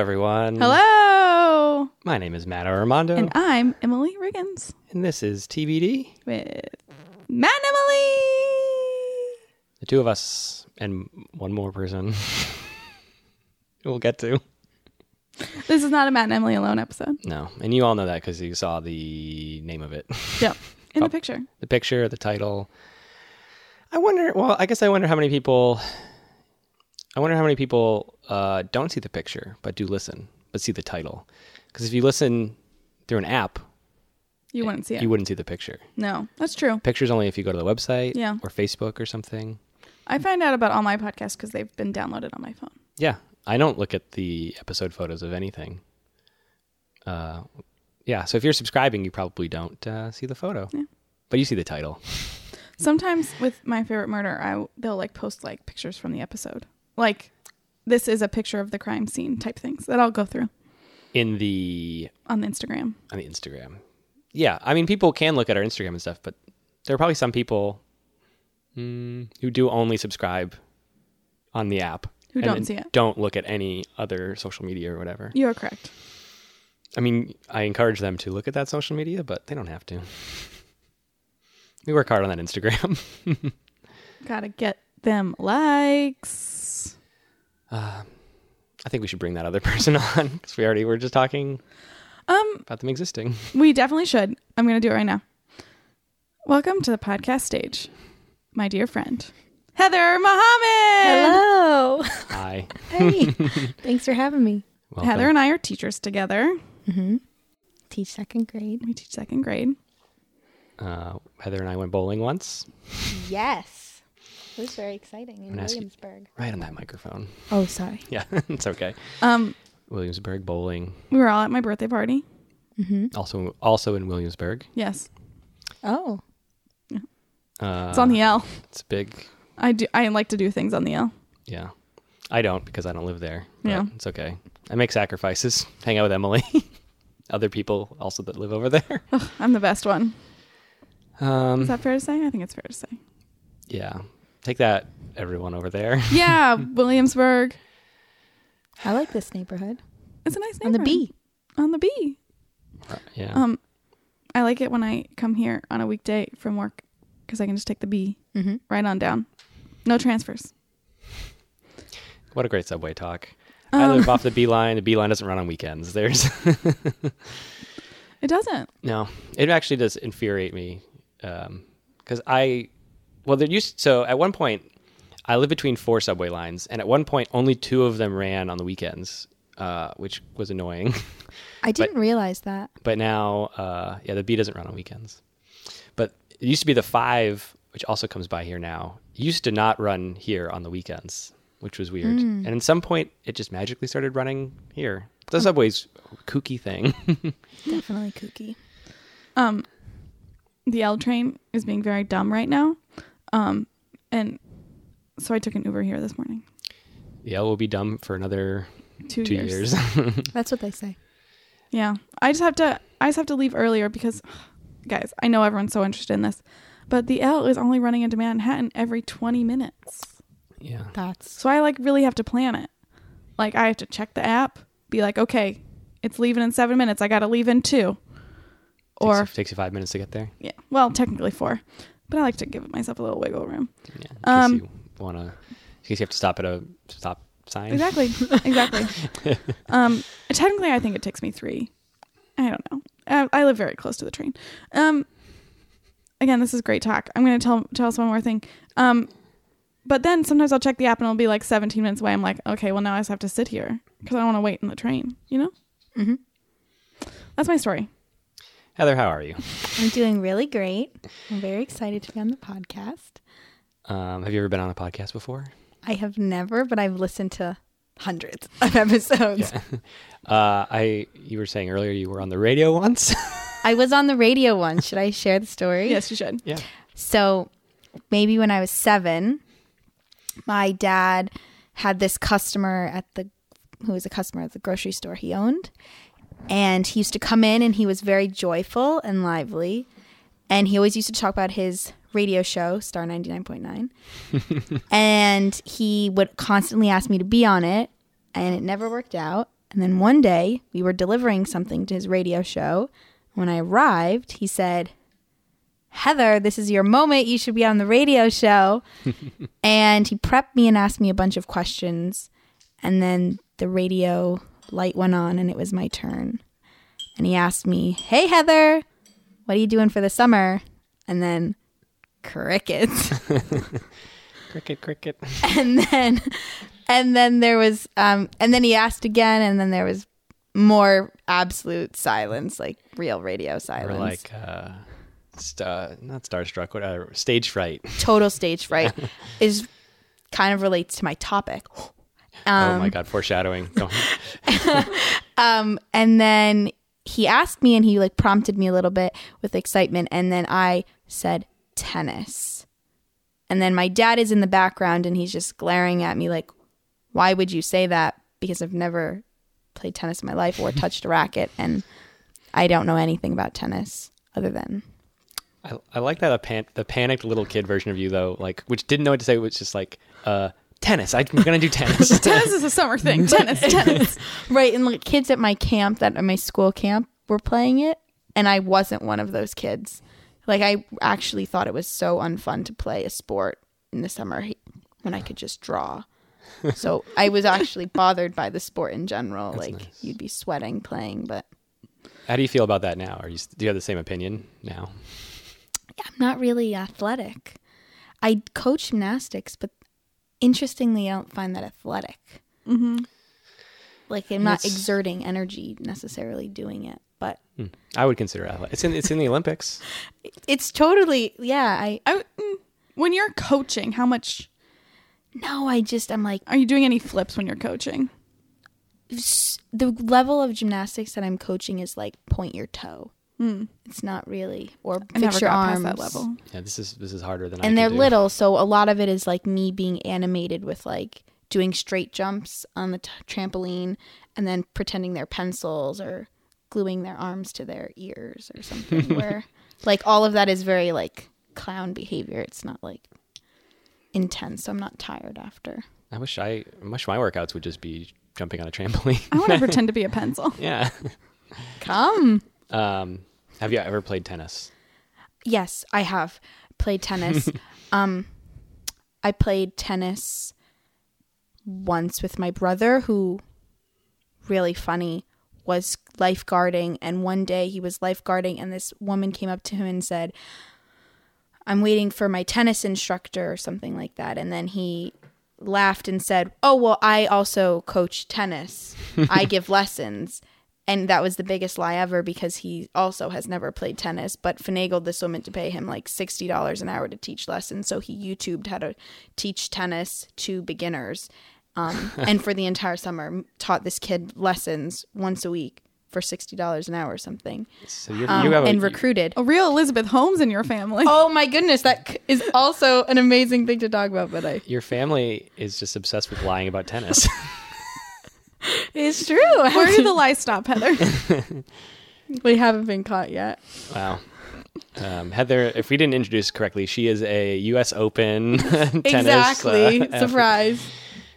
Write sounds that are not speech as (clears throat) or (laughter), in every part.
everyone. Hello. My name is Matt Armando, And I'm Emily Riggins and this is TBD. with Matt and Emily. The two of us and one more person. (laughs) we'll get to. This is not a Matt and Emily alone episode. No, and you all know that because you saw the name of it, Yep. In (laughs) the picture. the picture, the title. I wonder. Well, I guess I wonder how many people. I wonder how many people uh, don't see the picture but do listen, but see the title. Because if you listen through an app, You wouldn't see it. you wouldn't see the picture. no, that's true. Pictures only if you go to the website Yeah. or Facebook or something. I find out about all my podcasts because they've been downloaded on my phone. Yeah, I don't look at the episode photos of anything. Uh, yeah, so if you're subscribing, you probably don't uh, see the photo, Yeah. but you see the title. (laughs) Sometimes with my favorite murder, I they'll like post like pictures from the episode, like this is a picture of the crime scene type things that I'll go through in the on the Instagram. on the Instagram. Yeah, I mean, people can look at our Instagram and stuff, but there are probably some people mm, who do only subscribe on the app Who don't see it. Don't look at any other social media or whatever. You are correct. I mean, I encourage them to look at that social media, but they don't have to. (laughs) We work hard on that Instagram. (laughs) Gotta get them likes. Uh, I think we should bring that other (laughs) person on because we already were just talking Um, about them existing. (laughs) We definitely should. I'm going to do it right now. Welcome to the podcast stage, my dear friend, Heather Mohammed. Hello. Hi. Hey. (laughs) Thanks for having me. Welcome. Heather and I are teachers together. Mm-hmm. Teach second grade. We teach second grade. Uh, Heather and I went bowling once. Yes. It was very exciting in gonna you- Williamsburg. Right on that microphone. Oh, sorry. (laughs) Yeah, (laughs) it's okay. Um, Williamsburg bowling. we were all at my birthday party. Mm-hmm. Also, also in Williamsburg. Yes, Oh. Uh, it's on the L. It's big. I do. I like to do things on the L. Yeah, I don't because I don't live there. But Yeah. it's okay. I make sacrifices. (laughs) Hang out with Emily. Other people also that live over there. Ugh, I'm the best one. Um, Is that fair to say? I think it's fair to say. yeah, take that, everyone over there. (laughs) Yeah, Williamsburg. I like this neighborhood. It's a nice neighborhood. On the. B. On the B. yeah. Um, I like it when I come here on a weekday from work because I can just take the B Mm-hmm. right on down. No transfers. what a great subway talk. I Um, live off the (laughs) B line. The B line doesn't run on weekends. (laughs) There's It doesn't. no. It actually does infuriate me because I well there used so at one point I lived between four subway lines and at one point only two of them ran on the weekends, uh, which was annoying. (laughs) I didn't realize that. but now uh, yeah the B doesn't run on weekends. But it used to be the five, which also comes by here now. Used to not run here on the weekends, which was weird. And at some point, it just magically started running here. The subway's a kooky thing. (laughs) Definitely kooky. Um, the L train is being very dumb right now. Um, and so I took an Uber here this morning. the L will be dumb for another Two, two years. years. (laughs) That's what they say. Yeah, I just have to. I just have to leave earlier because, (sighs) guys, I know everyone's so interested in this, but the L is only running into Manhattan every 20 minutes. yeah. That's So I like really have to plan it. Like I have to check the app, be like, okay, it's leaving in seven minutes. I got to leave in two. Or takes, takes you five minutes to get there. yeah, well, technically four, but I like to give myself a little wiggle room. Yeah. In case Um, you want to, in case you have to stop at a stop sign. Exactly, exactly. (laughs) um, technically, I think it takes me three. I don't know. I, I live very close to the train. Um, again, this is great talk. I'm going to tell tell us one more thing. Um, but then sometimes I'll check the app and it'll be like 17 minutes away. I'm like, okay, well now I just have to sit here because I don't want to wait in the train. You know, hmm that's my story. Heather, how are you? I'm doing really great. I'm very excited to be on the podcast. Um, have you ever been on a podcast before? I have never, but I've listened to hundreds (laughs) of episodes. (laughs) Uh, I you were saying earlier you were on the radio once. (laughs) I was on the radio once. Should I share the story? Yes, you should. yeah. So maybe when I was seven, my dad had this customer at the who was a customer at the grocery store he owned. And he used to come in and he was very joyful and lively. And he always used to talk about his radio show, Star 99.9. (laughs) and he would constantly ask me to be on it. And it never worked out. And then one day we were delivering something to his radio show. When I arrived, he said, Heather, this is your moment. You should be on the radio show. (laughs) and he prepped me and asked me a bunch of questions. And then the radio light went on and it was my turn. And he asked me, Hey, Heather, what are you doing for the summer? And then crickets. (laughs) Cricket, cricket. and then and then there was um and then he asked again and then there was more absolute silence like real radio Or silence like, uh, st- uh, not starstruck, what, uh, stage fright. total stage (laughs) fright is kind of relates to my topic oh Um, my God, foreshadowing. (laughs) Um and then he asked me and he like prompted me a little bit with excitement. And then i said tennis. And then my dad is in the background and he's just glaring at me like why would you say that? Because i've never played tennis in my life or (laughs) touched a racket and i don't know anything about tennis other than. I, I like that a pan- the panicked little kid version of you though, like which didn't know what to say, was just like uh, tennis. I'm gonna do tennis. (laughs) tennis is a summer thing. Tennis, tennis. (laughs) right and like kids at my camp that at my school camp were playing it and i wasn't one of those kids like i actually thought it was so unfun to play a sport in the summer when i could just draw so i was actually (laughs) bothered by the sport in general like nice. you'd be sweating playing but How do you feel about that now? Are you do you have the same opinion now? i'm not really athletic i coach gymnastics but interestingly i don't find that athletic Mm-hmm. like i'm not It's- exerting energy necessarily doing it but Hmm. I would consider it. It's in it's in the Olympics. (laughs) it's totally yeah i I, mm, when you're coaching, how much no i just i'm like are you doing any flips when you're coaching? the level of gymnastics that I'm coaching is like point your toe. Hmm. It's not really or I fix never your got arms. past that level. Yeah, this is this is harder than I And can they're do. little, so a lot of it is like me being animated with like doing straight jumps on the t- trampoline and then pretending they're pencils or gluing their arms to their ears or something (laughs) where like all of that is very like clown behavior. It's not like intense. So I'm not tired after. I wish I, I wish my workouts would just be jumping on a trampoline. I want to pretend to be a (laughs) pencil. yeah. Come. Um, have you ever played tennis? Yes, I have played tennis. (laughs) um, I played tennis once with my brother, who really funny was lifeguarding, and one day he was lifeguarding, and this woman came up to him and said, "I'm waiting for my tennis instructor" or something like that, and then he laughed and said, "Oh well, I also coach tennis. I (laughs) give lessons." And that was the biggest lie ever because he also has never played tennis, but finagled this woman to pay him like sixty dollars an hour to teach lessons. So he YouTubed how to teach tennis to beginners, um, (laughs) and for the entire summer taught this kid lessons once a week for sixty dollars an hour or something, So you're, um, you have a, and recruited. A real Elizabeth Holmes in your family. Oh my goodness, that is also an amazing thing to talk about. But I, your family is just obsessed with lying about tennis. (laughs) (laughs) it's true. Where do the (laughs) lies stop, Heather? (laughs) we haven't been caught yet. wow. Um, Heather, if we didn't introduce correctly, she is a U.S. Open tennis. exactly. uh, Surprise.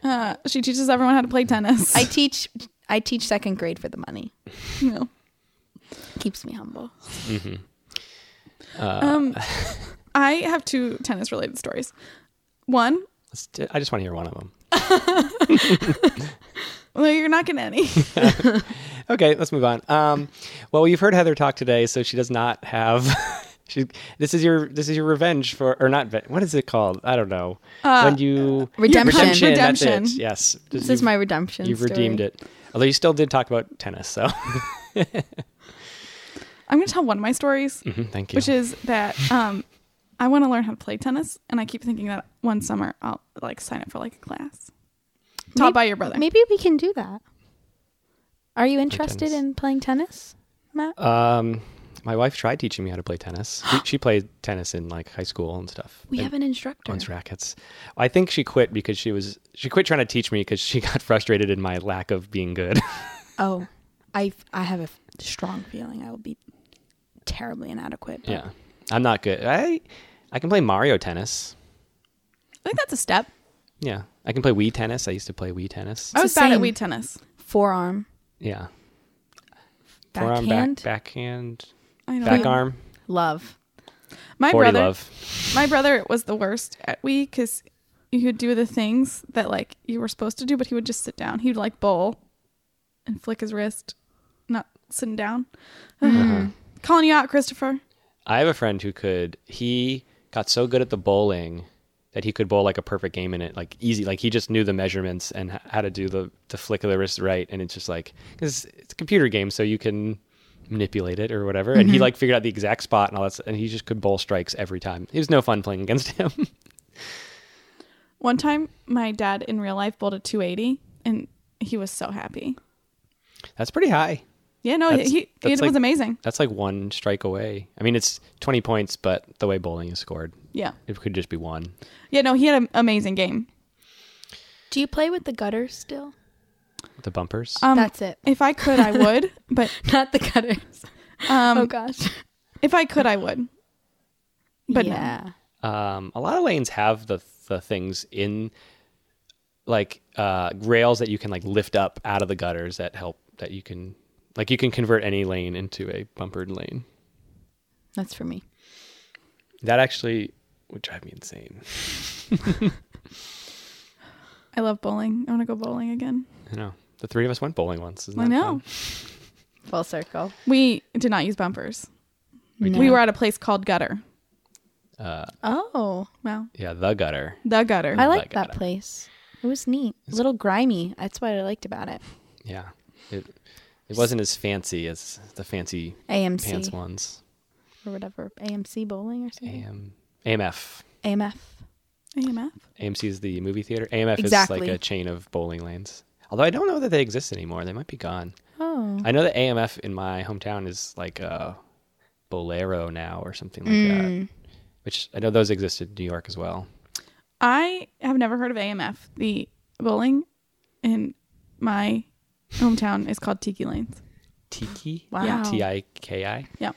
Uh, she teaches everyone how to play tennis. I teach. I teach second grade for the money. you know. Keeps me humble. mhm. Uh, Um, I have two tennis related stories. One, let's t- I just want to hear one of them. (laughs) well, you're not getting any. (laughs) Okay, let's move on. Um, well, you've heard Heather talk today, so she does not have. (laughs) she, this is your this is your revenge for or not? What is it called? I don't know. Uh, when you Redemption. redemption, Redemption. That's it. Yes, This is my redemption. You've story. redeemed it. Although you still did talk about tennis, so I'm going to tell one of my stories, Mhm, thank you. which is that um, I want to learn how to play tennis, and I keep thinking that one summer I'll like sign up for like a class taught Maybe- by your brother. Maybe we can do that. Are you interested tennis. in playing tennis, Matt? um, my wife tried teaching me how to play tennis. (gasps) she, she played tennis in like high school and stuff. We and have an instructor. owns rackets. I think she quit because she was she quit trying to teach me because she (laughs) got frustrated in my lack of being good. (laughs) Oh, I I have a strong feeling I will be terribly inadequate. but- yeah, I'm not good. I I can play Mario tennis. I think that's a step. Yeah, I can play Wii tennis. I used to play Wii tennis. I was bad at same. Wii tennis. Forearm. Yeah. Forearm, Backhand. back, backhand, I don't back know. arm, Love. My 40 brother, love. my brother was the worst at Wii because he would do the things that like you were supposed to do, but he would just sit down. He'd like bowl and flick his wrist, not sitting down. Uh-huh. Calling you out, Christopher. I have a friend who could. He got so good at the bowling that he could bowl like a perfect game in it, like easy. Like he just knew the measurements and how to do the the flick of the wrist right. And it's just like because it's a computer game, so you can manipulate it or whatever. And he mm-hmm. like figured out the exact spot and all that. And he just could bowl strikes every time. It was no fun playing against (laughs) him. One time, my dad in real life bowled a 280, and he was so happy. That's pretty high. Yeah, no, That's- he, he that's it like- was amazing. That's like one strike away. I mean, it's twenty points, but the way bowling is scored, Yeah, it could just be one. yeah, no, he had an amazing game. Do you play with the gutters still? The bumpers. Um, That's it. If I could, I would, (laughs) but Not the gutters. um, oh gosh. if I could, I would. But no. yeah. um, a lot of lanes have the the things in like uh, rails that you can like lift up out of the gutters that help that you can like you can convert any lane into a bumpered lane. That's for me. That actually would drive me insane. (laughs) I love bowling. I want to go bowling again. I know the three of us went bowling once. Isn't I that know. fun? (laughs) Full circle. We did not use bumpers. No. We were at a place called Gutter. Uh, Oh, Well, yeah, the gutter. the Gutter. I like that place. It was neat. A little grimy. That's what I liked about it. Yeah, it it wasn't as fancy as the fancy AMC pants ones. or whatever. AMC bowling or something. AM, AMF. AMF. AMF. AMC is the movie theater. AMF is like a chain of bowling lanes. Although I don't know that they exist anymore. They might be gone. Oh. I know that AMF in my hometown is like a Bowlero now or something like Mm. that. Which I know those exist in New York as well. I have never heard of AMF. The bowling in my hometown is called Tiki Lanes. Tiki? Wow. Yeah. T I K I. Yeah.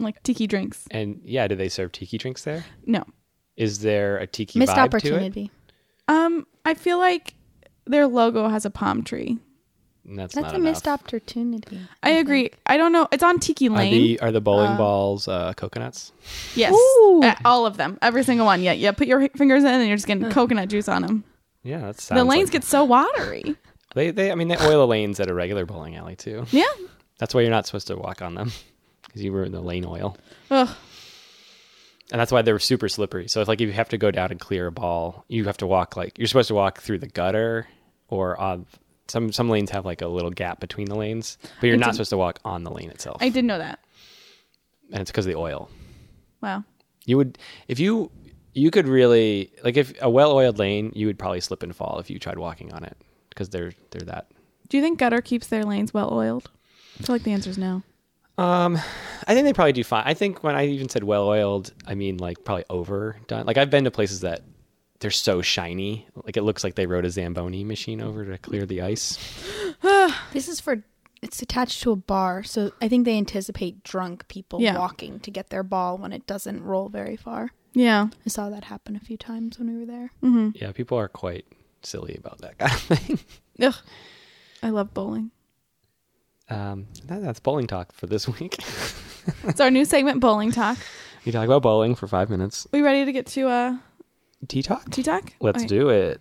Like tiki drinks. And yeah, do they serve tiki drinks there? No. Is there a tiki Missed vibe to it? opportunity. Um, I feel like their logo has a palm tree. And That's, That's not a enough. missed opportunity. I agree. I don't know. It's on Tiki Are Lane. the are the bowling Uh, balls uh, coconuts? yes. Ooh. Uh, all of them. Every single one. Yeah. Yeah. Put your fingers in and you're just getting coconut juice on them. Yeah, that's The lanes get so watery. They they I mean they oil the lanes at a regular bowling alley too. Yeah. That's why you're not supposed to walk on them because you ruin the lane oil. Ugh. and that's why they're super slippery. So it's like if you have to go down and clear a ball, you have to walk like you're supposed to walk through the gutter or on some some lanes have like a little gap between the lanes, but you're I not didn't- supposed to walk on the lane itself. I didn't know that. and it's because of the oil. Wow. You would if you you could really like if a well-oiled lane, you would probably slip and fall if you tried walking on it because they're they're that. Do you think Gutter keeps their lanes well oiled? I feel like the answer is no. Um, I think they probably do fine. I think when I even said well-oiled, I mean like probably overdone. Like I've been to places that they're so shiny, like it looks like they rode a zamboni machine over to clear the ice. (sighs) This is for it's attached to a bar, so I think they anticipate drunk people Yeah. walking to get their ball when it doesn't roll very far. Yeah. I saw that happen a few times when we were there. Mm-hmm. Yeah, people are quite silly about that kind of (laughs) thing. Ugh. I love bowling. Um, that, that's bowling talk for this week. (laughs) It's our new segment, Bowling Talk. you talk about bowling for five minutes. We ready to get to uh, Tea talk. tea talk? Let's Okay. do it.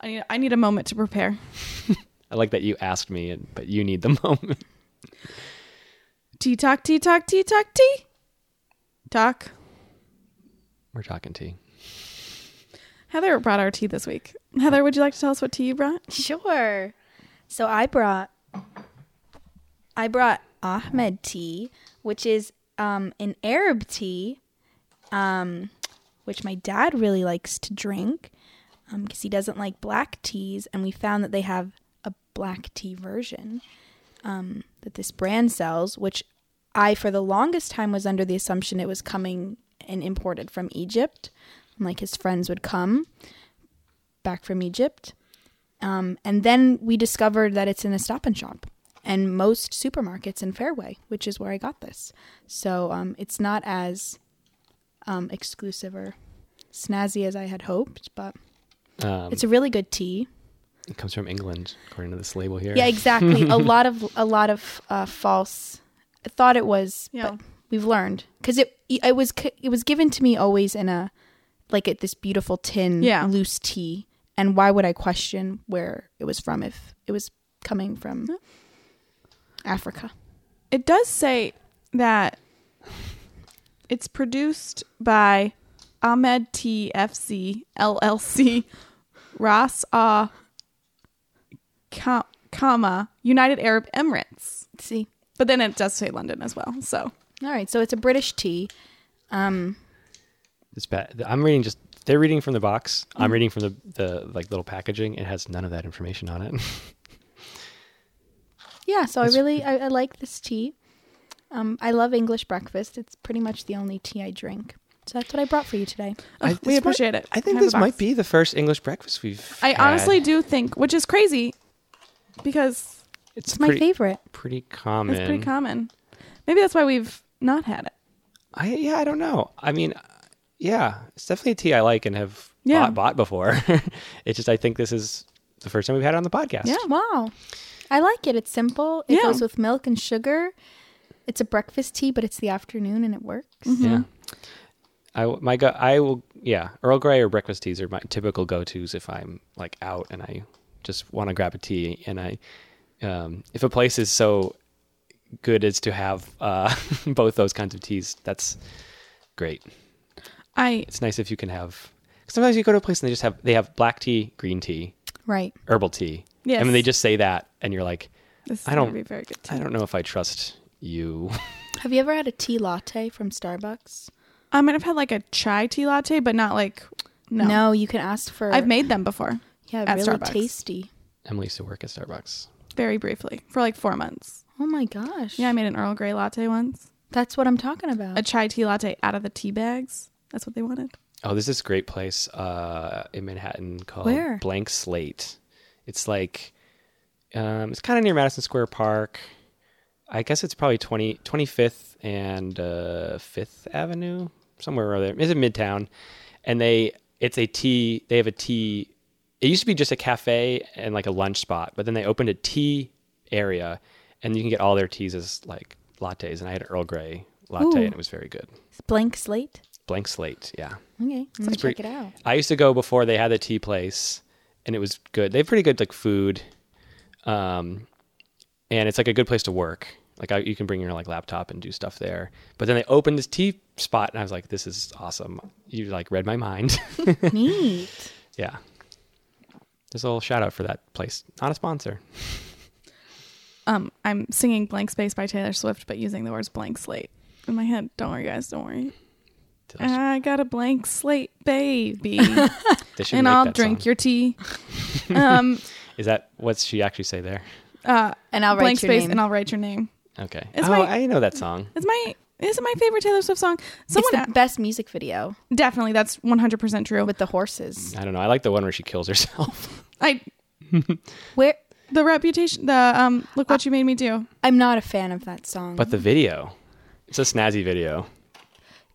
I need I need a moment to prepare. (laughs) I like that you asked me, and, but you need the moment. Tea talk, tea talk, tea talk, tea. Talk. We're talking tea. Heather brought our tea this week. Heather, would you like to tell us what tea you brought? Sure. So I brought I brought Ahmad tea, which is um, an Arab tea, um, which my dad really likes to drink because he doesn't like black teas, and we found that they have a black tea version um, that this brand sells, which I, for the longest time, was under the assumption it was coming and imported from Egypt. And, like his friends would come back from Egypt. Um, and then we discovered that it's in a stop and shop and most supermarkets in Fairway, which is where I got this. So um, it's not as um, exclusive or snazzy as I had hoped, but Um, it's a really good tea. It comes from England, according to this label here. Yeah, exactly. a (laughs) lot of a lot of uh, false. I thought it was, Yeah. but we've learned because it it was it was given to me always in a like at this beautiful tin Yeah. loose tea. And why would I question where it was from if it was coming from Africa? It does say that it's produced by Ahmad TFC LLC, Ras Ah comma United Arab Emirates. See, But then it does say London as well. So all right, so it's a British tea. Um, It's bad. I'm reading just. They're reading from the box. I'm reading from the the like little packaging. It has none of that information on it. (laughs) yeah, so It's- I really I, I like this tea. Um, I love English breakfast. It's pretty much the only tea I drink. So that's what I brought for you today. I- Ugh, we this appreciate it. I think this might be the first English breakfast we've. I had. honestly do think, which is crazy, because It's, It's my favorite. pretty common. it's pretty common. Maybe that's why we've not had it. I yeah, I don't know. I mean, yeah, it's definitely a tea I like and have Yeah. bought, bought before. (laughs) it's just I think this is the first time we've had it on the podcast. Yeah. Wow. I like it. It's simple. It Yeah. goes with milk and sugar. It's a breakfast tea, but it's the afternoon and it works. Mm-hmm. Yeah. I w- my go I will yeah Earl Grey or breakfast teas are my typical go tos if I'm like out and I just want to grab a tea and I um, if a place is so good as to have uh, (laughs) both those kinds of teas that's great. I It's nice if you can have. Sometimes you go to a place and they just have they have black tea, green tea, Right. herbal tea. Yes. I mean they just say that and you're like this is I don't- be very good. Tea. I don't know if I trust you. (laughs) Have you ever had a tea latte from Starbucks? I might have had like a chai tea latte, but not like no. you can ask for. I've made them before, yeah, at really Starbucks. tasty. Emily used to work at Starbucks. very briefly for like four months. Oh my gosh. Yeah, I made an Earl Grey latte once. That's what I'm talking about. A chai tea latte out of the tea bags. That's what they wanted. Oh, there's this great place uh, in Manhattan called Where? Blank Slate. It's like, um, it's kind of near Madison Square Park. I guess it's probably 20, 25th and uh, 5th Avenue, somewhere around there. It's in Midtown. And they, it's a tea, they have a tea. It used to be just a cafe and like a lunch spot, but then they opened a tea area and you can get all their teas as like lattes. And I had an Earl Grey latte Ooh. and it was very good. Blank slate. Blank Slate, yeah. Okay, I'm check pretty- it out. I used to go before they had the tea place, and it was good. They have pretty good like food, um, and it's like a good place to work. Like I, you can bring your like laptop and do stuff there. But then they opened this tea spot, and I was like, "This is awesome." You like read my mind. (laughs) Neat. yeah. Just a little shout out for that place. Not a sponsor. Um, I'm singing "Blank Space" by Taylor Swift, but using the words "blank slate" in my head. Don't worry, guys. Don't worry. I got a blank slate, baby, (laughs) They (laughs) and I'll that drink song. your tea. (laughs) um, Is that what's she actually say there? uh, And I'll blank write your space, name. and I'll write your name. Okay. It's oh, my- I know that song. It's my is it my favorite Taylor Swift song? Someone it's the best music video definitely that's 100 percent true. with the horses. I don't know. I like the one where she kills herself. I Where the reputation the um look what you made me do. I'm not a fan of that song. but the video, it's a snazzy video.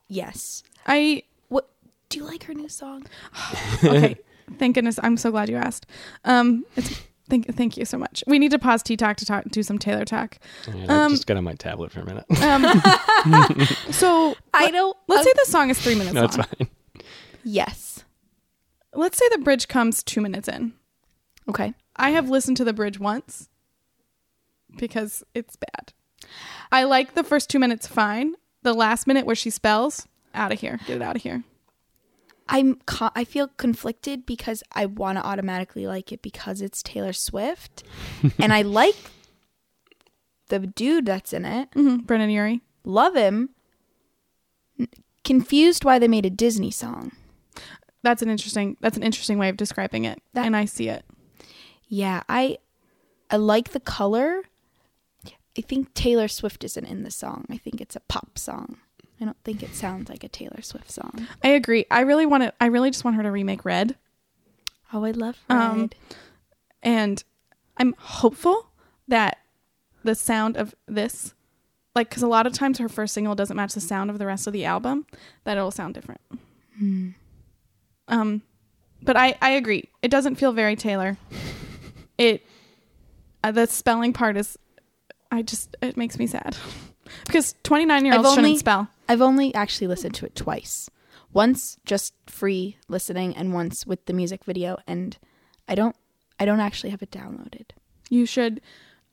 yes. I What do you like her new song? (sighs) okay. thank goodness. I'm so glad you asked. Um, it's thank thank you so much. We need to pause Tea Talk to talk do some Taylor talk. Yeah, Um, just get on my tablet for a minute. Um, (laughs) so I don't. let's uh, say the song is three minutes no, it's fine. yes. Let's say the bridge comes two minutes in. Okay. I have listened to the bridge once because it's bad. I like the first two minutes fine. The last minute where she spells, out of here. Get it out of here. I'm. Co- I feel conflicted because I want to automatically like it because it's Taylor Swift, (laughs) and I like the dude that's in it. hmm Brendon Urie. Love him. N- Confused why they made a Disney song. That's an interesting. That's an interesting way of describing it, That- and I see it. Yeah, I I like the color. I think Taylor Swift isn't in the song. I think it's a pop song. I don't think it sounds like a Taylor Swift song. I agree. I really want to. I really just want her to remake Red, Oh, I love Red. Um, and I'm hopeful that the sound of this, like, because a lot of times her first single doesn't match the sound of the rest of the album, that it'll sound different. Um, but I I agree. It doesn't feel very Taylor. (laughs) it uh, the spelling part is I just it makes me sad because 29 year olds I've only- shouldn't spell. I've only actually listened to it twice. Once just free listening and once with the music video and I don't I don't actually have it downloaded. You should.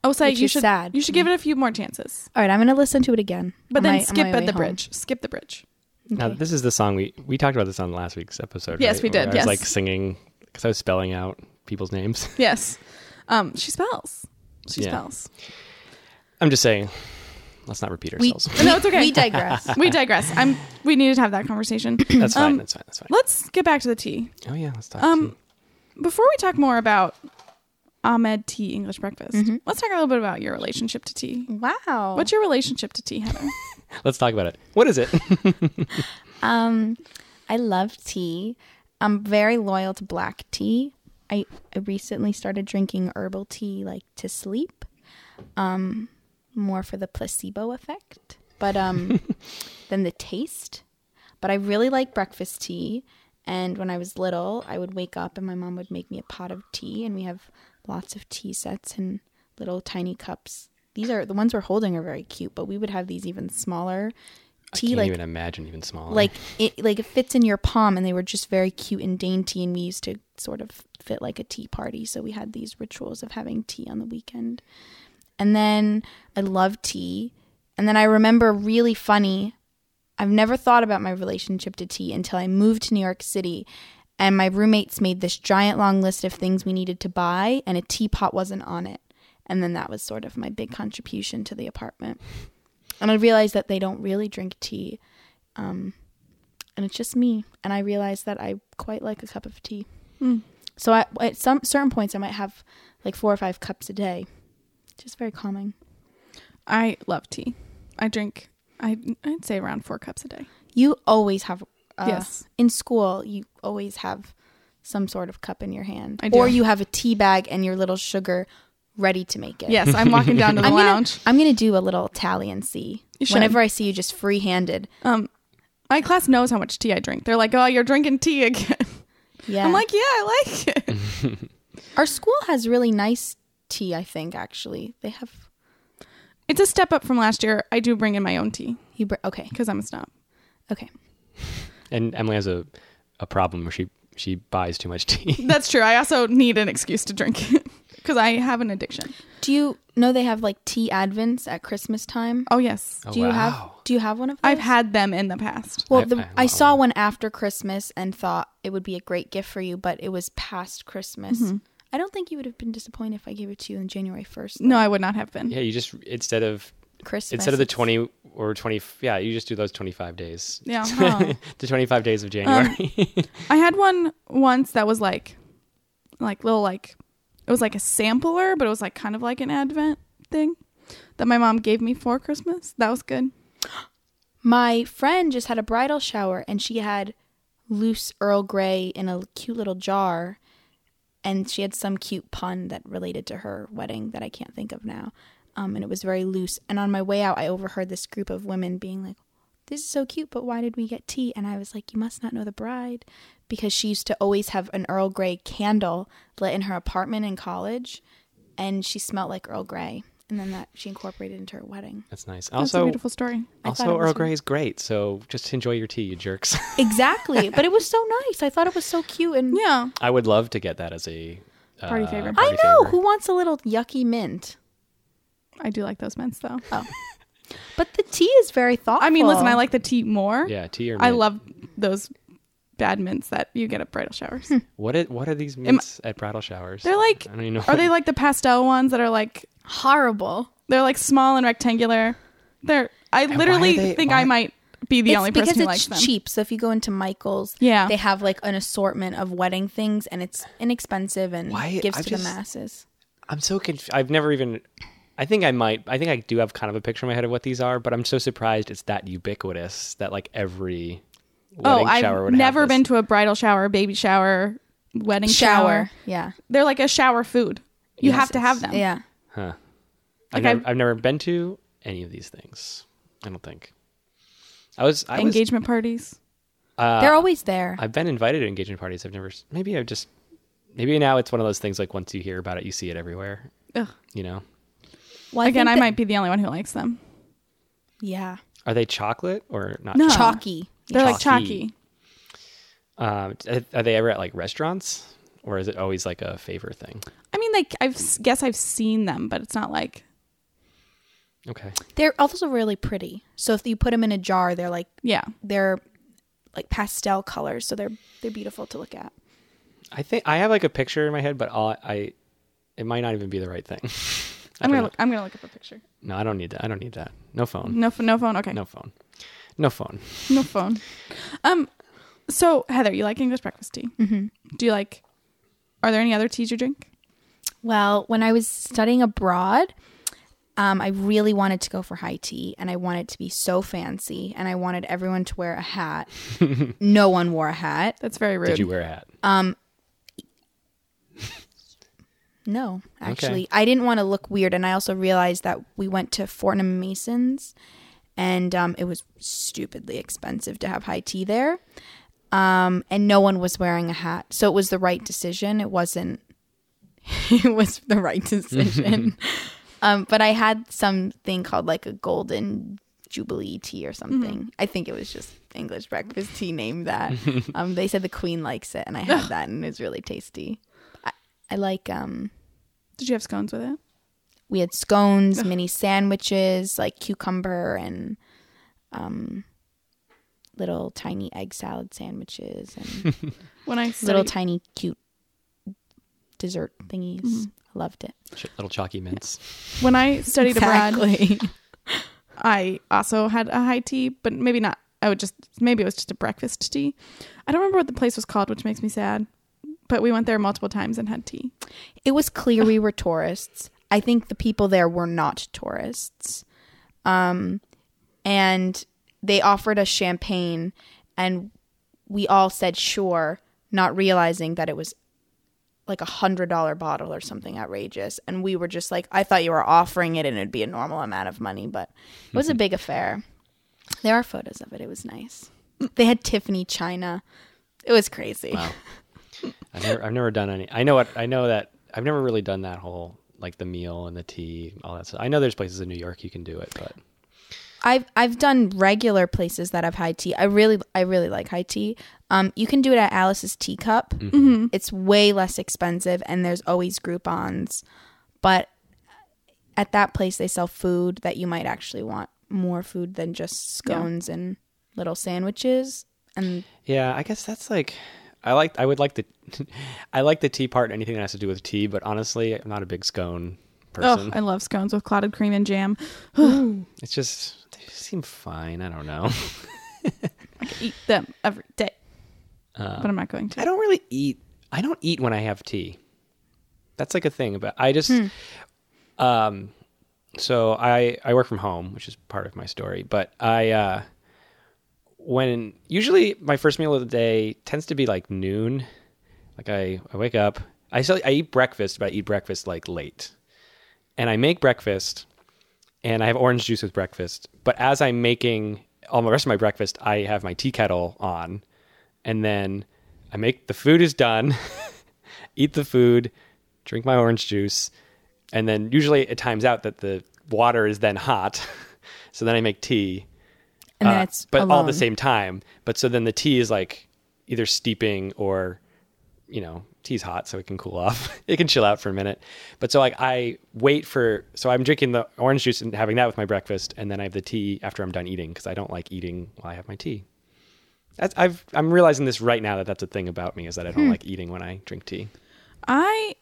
I will say Which you should. sad. You should give it a few more chances, All right, I'm going to listen to it again. but then my- skip at the home. bridge. Skip the bridge. Now, this is the song we we talked about this on last week's episode. Yes, right? we Where did, I was like singing because I was spelling out people's names. Yes, um, she spells. She Yeah. spells. I'm just saying, let's not repeat We, ourselves. No, it's okay. we digress. (laughs) We digress. I'm. We needed to have that conversation. (clears throat) that's fine. um, that's fine. That's fine. Let's get back to the tea. Oh yeah, let's talk. Um, tea. Before we talk more about Ahmad tea English breakfast, Mm-hmm. let's talk a little bit about your relationship to tea. wow. What's your relationship to tea, Heather? (laughs) Let's talk about it. What is it? (laughs) Um, I love tea. I'm very loyal to black tea. I, I recently started drinking herbal tea like to sleep. Um, more for the placebo effect, but um, (laughs) than the taste. But I really like breakfast tea. And when I was little, I would wake up and my mom would make me a pot of tea, and we have lots of tea sets and little tiny cups. These are the ones we're holding are very cute, but we would have these even smaller tea. I can't like even imagine even smaller. like it like it fits in your palm and they were just very cute and dainty and we used to sort of fit like a tea party so we had these rituals of having tea on the weekend and then i love tea and then i remember really funny i've never thought about my relationship to tea until i moved to new york city and my roommates made this giant long list of things we needed to buy and a teapot wasn't on it and then that was sort of my big contribution to the apartment and i realized that they don't really drink tea um, and it's just me. And I realized that I quite like a cup of tea. Mm. So I, at some certain points, I might have like four or five cups a day. Just very calming. I love tea. I drink. I I'd say around four cups a day. You always have. Uh, Yes. In school, you always have some sort of cup in your hand, I do. or you have a tea bag and your little sugar ready to make it. Yes, I'm walking down to (laughs) the I'm gonna, lounge. I'm gonna do a little tally and see. You. Whenever I see you just free handed. Um, my class knows how much tea I drink. They're like, "Oh, you're drinking tea again." Yeah. I'm like, "Yeah, I like it." (laughs) our school has really nice tea. I think actually they have. It's a step up from last year. I do bring in my own tea You br- okay? because I'm a snob. Okay. and Emily has a a problem where she she buys too much tea. (laughs) That's true. I also need an excuse to drink it (laughs) because I have an addiction. Do you know they have like tea advents at Christmas time? Oh yes, Oh, do you wow. have Do you have one of those? I've had them in the past. Well, I- the, I I, saw one. one after Christmas and thought it would be a great gift for you, but it was past Christmas. Mm-hmm. I don't think you would have been disappointed if I gave it to you on January first. No, I would not have been. yeah, you just instead of Christmas instead of the twenty or twenty, yeah, you just do those twenty five days. Yeah. (laughs) huh. the twenty five days of January. Um, I had one once that was like, like little like, it was like a sampler, but it was like kind of like an Advent thing that my mom gave me for Christmas. That was good. (gasps) My friend just had a bridal shower and she had loose Earl Grey in a cute little jar. And she had some cute pun that related to her wedding that I can't think of now. Um, and it was very loose. And on my way out, I overheard this group of women being like, This is so cute, but why did we get tea? And I was like, You must not know the bride. Because she used to always have an Earl Grey candle lit in her apartment in college. And she smelled like Earl Grey. And then that she incorporated into her wedding. That's nice. That's a Also, beautiful story. I thought also Earl Grey is great. So just enjoy your tea, you jerks. (laughs) Exactly. but it was so nice. I thought it was so cute and Yeah. I would love to get that as a uh, Party favor. I know favor. who wants a little yucky mint. I do like those mints though. Oh. (laughs) but the tea is very thoughtful. I mean, listen, I like the tea more. Yeah, tea or I love those bad mints that you get at bridal showers. What? What are these mints at bridal showers? They're like, I don't even know. are they like the pastel ones that are like, horrible. they're like small and rectangular? They're, I why are literally they- think why- I might be the it's only because person who it's likes them. cheap. So if you go into Michael's, Yeah. they have like an assortment of wedding things, and it's inexpensive and Why- gives I've to just- the masses. I'm so confused. I've never even. I think I might. I think I do have kind of a picture in my head of what these are, but I'm so surprised it's that ubiquitous that like every Oh, wedding I've shower would never have been to a bridal shower, baby shower, wedding shower. yeah, They're like a shower food. You Yes, have to have them. yeah. Huh. Like I've, never, I've- I've never been to any of these things. I don't think. I was. I was. Engagement parties. Uh, They're always there. I've been invited to engagement parties. I've never. Maybe I've just maybe now it's one of those things like once you hear about it, you see it everywhere. Ugh. You know, Well, Again, I that- might be the only one who likes them. Yeah. are they chocolate or not? No. Chalky. They're like Chalky. chalky. Um, are they ever at like restaurants, or is it always like a favor thing? I mean, like I guess I've seen them, but it's not like Okay. They're also really pretty. So if you put them in a jar, they're like yeah. they're like pastel colors, so they're they're beautiful to look at. I think I have like a picture in my head, but all, I it might not even be the right thing. (laughs) I I'm gonna know. look, I'm gonna look up a picture. No, I don't need that. I don't need that. No phone. No, ph- no phone. Okay, No phone. No phone. no phone. Um, so Heather, you like English breakfast tea? Mm-hmm. Do you like? Are there any other teas you drink? Well, when I was studying abroad, um, I really wanted to go for high tea, and I wanted to be so fancy, and I wanted everyone to wear a hat. (laughs) no one wore a hat. That's very rude. Did you wear a hat? Um, No, actually, I didn't want to look weird, and I also realized that we went to Fortnum Masons, and um, it was stupidly expensive to have high tea there, um, and no one was wearing a hat, so it was the right decision. It wasn't. (laughs) it was the right decision. (laughs) um, but I had something called like a golden jubilee tea or something. I think it was just English breakfast tea named that. (laughs) um, they said the Queen likes it, and I had that, and it was really tasty. I, I like um Did you have scones with it? we had scones, mini sandwiches, like cucumber and um little tiny egg salad sandwiches and (laughs) When I little tiny cute dessert thingies. I loved it. Ch- Little chalky mints. (laughs) when I studied abroad, (laughs) I also had a high tea, but maybe not. I would just maybe it was just a breakfast tea. I don't remember what the place was called, which makes me sad. But we went there multiple times and had tea. it was clear we were tourists. I think the people there were not tourists. Um, and they offered us champagne, and we all said sure, not realizing that it was like a hundred dollar bottle or something outrageous. And we were just like, I thought you were offering it and it'd be a normal amount of money, but it was a (laughs) big affair. There are photos of it. It was nice. They had Tiffany China. It was crazy. Wow. (laughs) I've never, I've never done any. I know what I know that I've never really done that whole like the meal and the tea, all that stuff. I know there's places in New York you can do it, but I've I've done regular places that have high tea. I really I really like high tea. Um, you can do it at Alice's Teacup. It's way less expensive, and there's always Groupons. But at that place, they sell food that you might actually want more food than just scones and little sandwiches. And yeah, I guess that's like I like I would like the (laughs) I like the tea part. Anything that has to do with tea, but honestly, I'm not a big scone Oh. I love scones with clotted cream and jam. (sighs) (sighs) it's just they seem fine. I don't know. (laughs) I could eat them every day, Uh, but I'm not going to. I don't really eat. I don't eat when I have tea. That's like a thing. But I just, um, so I I work from home, which is part of my story. But I, uh, when usually my first meal of the day tends to be like noon. Like I, I wake up. I still I eat breakfast, but I eat breakfast like late, and I make breakfast, and I have orange juice with breakfast. But as I'm making all the rest of my breakfast, I have my tea kettle on, and then I make the food is done, (laughs) eat the food, drink my orange juice, and then usually it times out that the water is then hot, (laughs) so then I make tea. and Uh, it's but all at the same time. But so then the tea is like either steeping or you know tea's hot so it can cool off. (laughs) It can chill out for a minute. But so like i wait for so i'm drinking the orange juice and having that with my breakfast and then i have the tea after i'm done eating because i don't like eating while i have my tea. That's i've i'm realizing this right now that that's a thing about me is that i don't hmm. like eating when i drink tea. I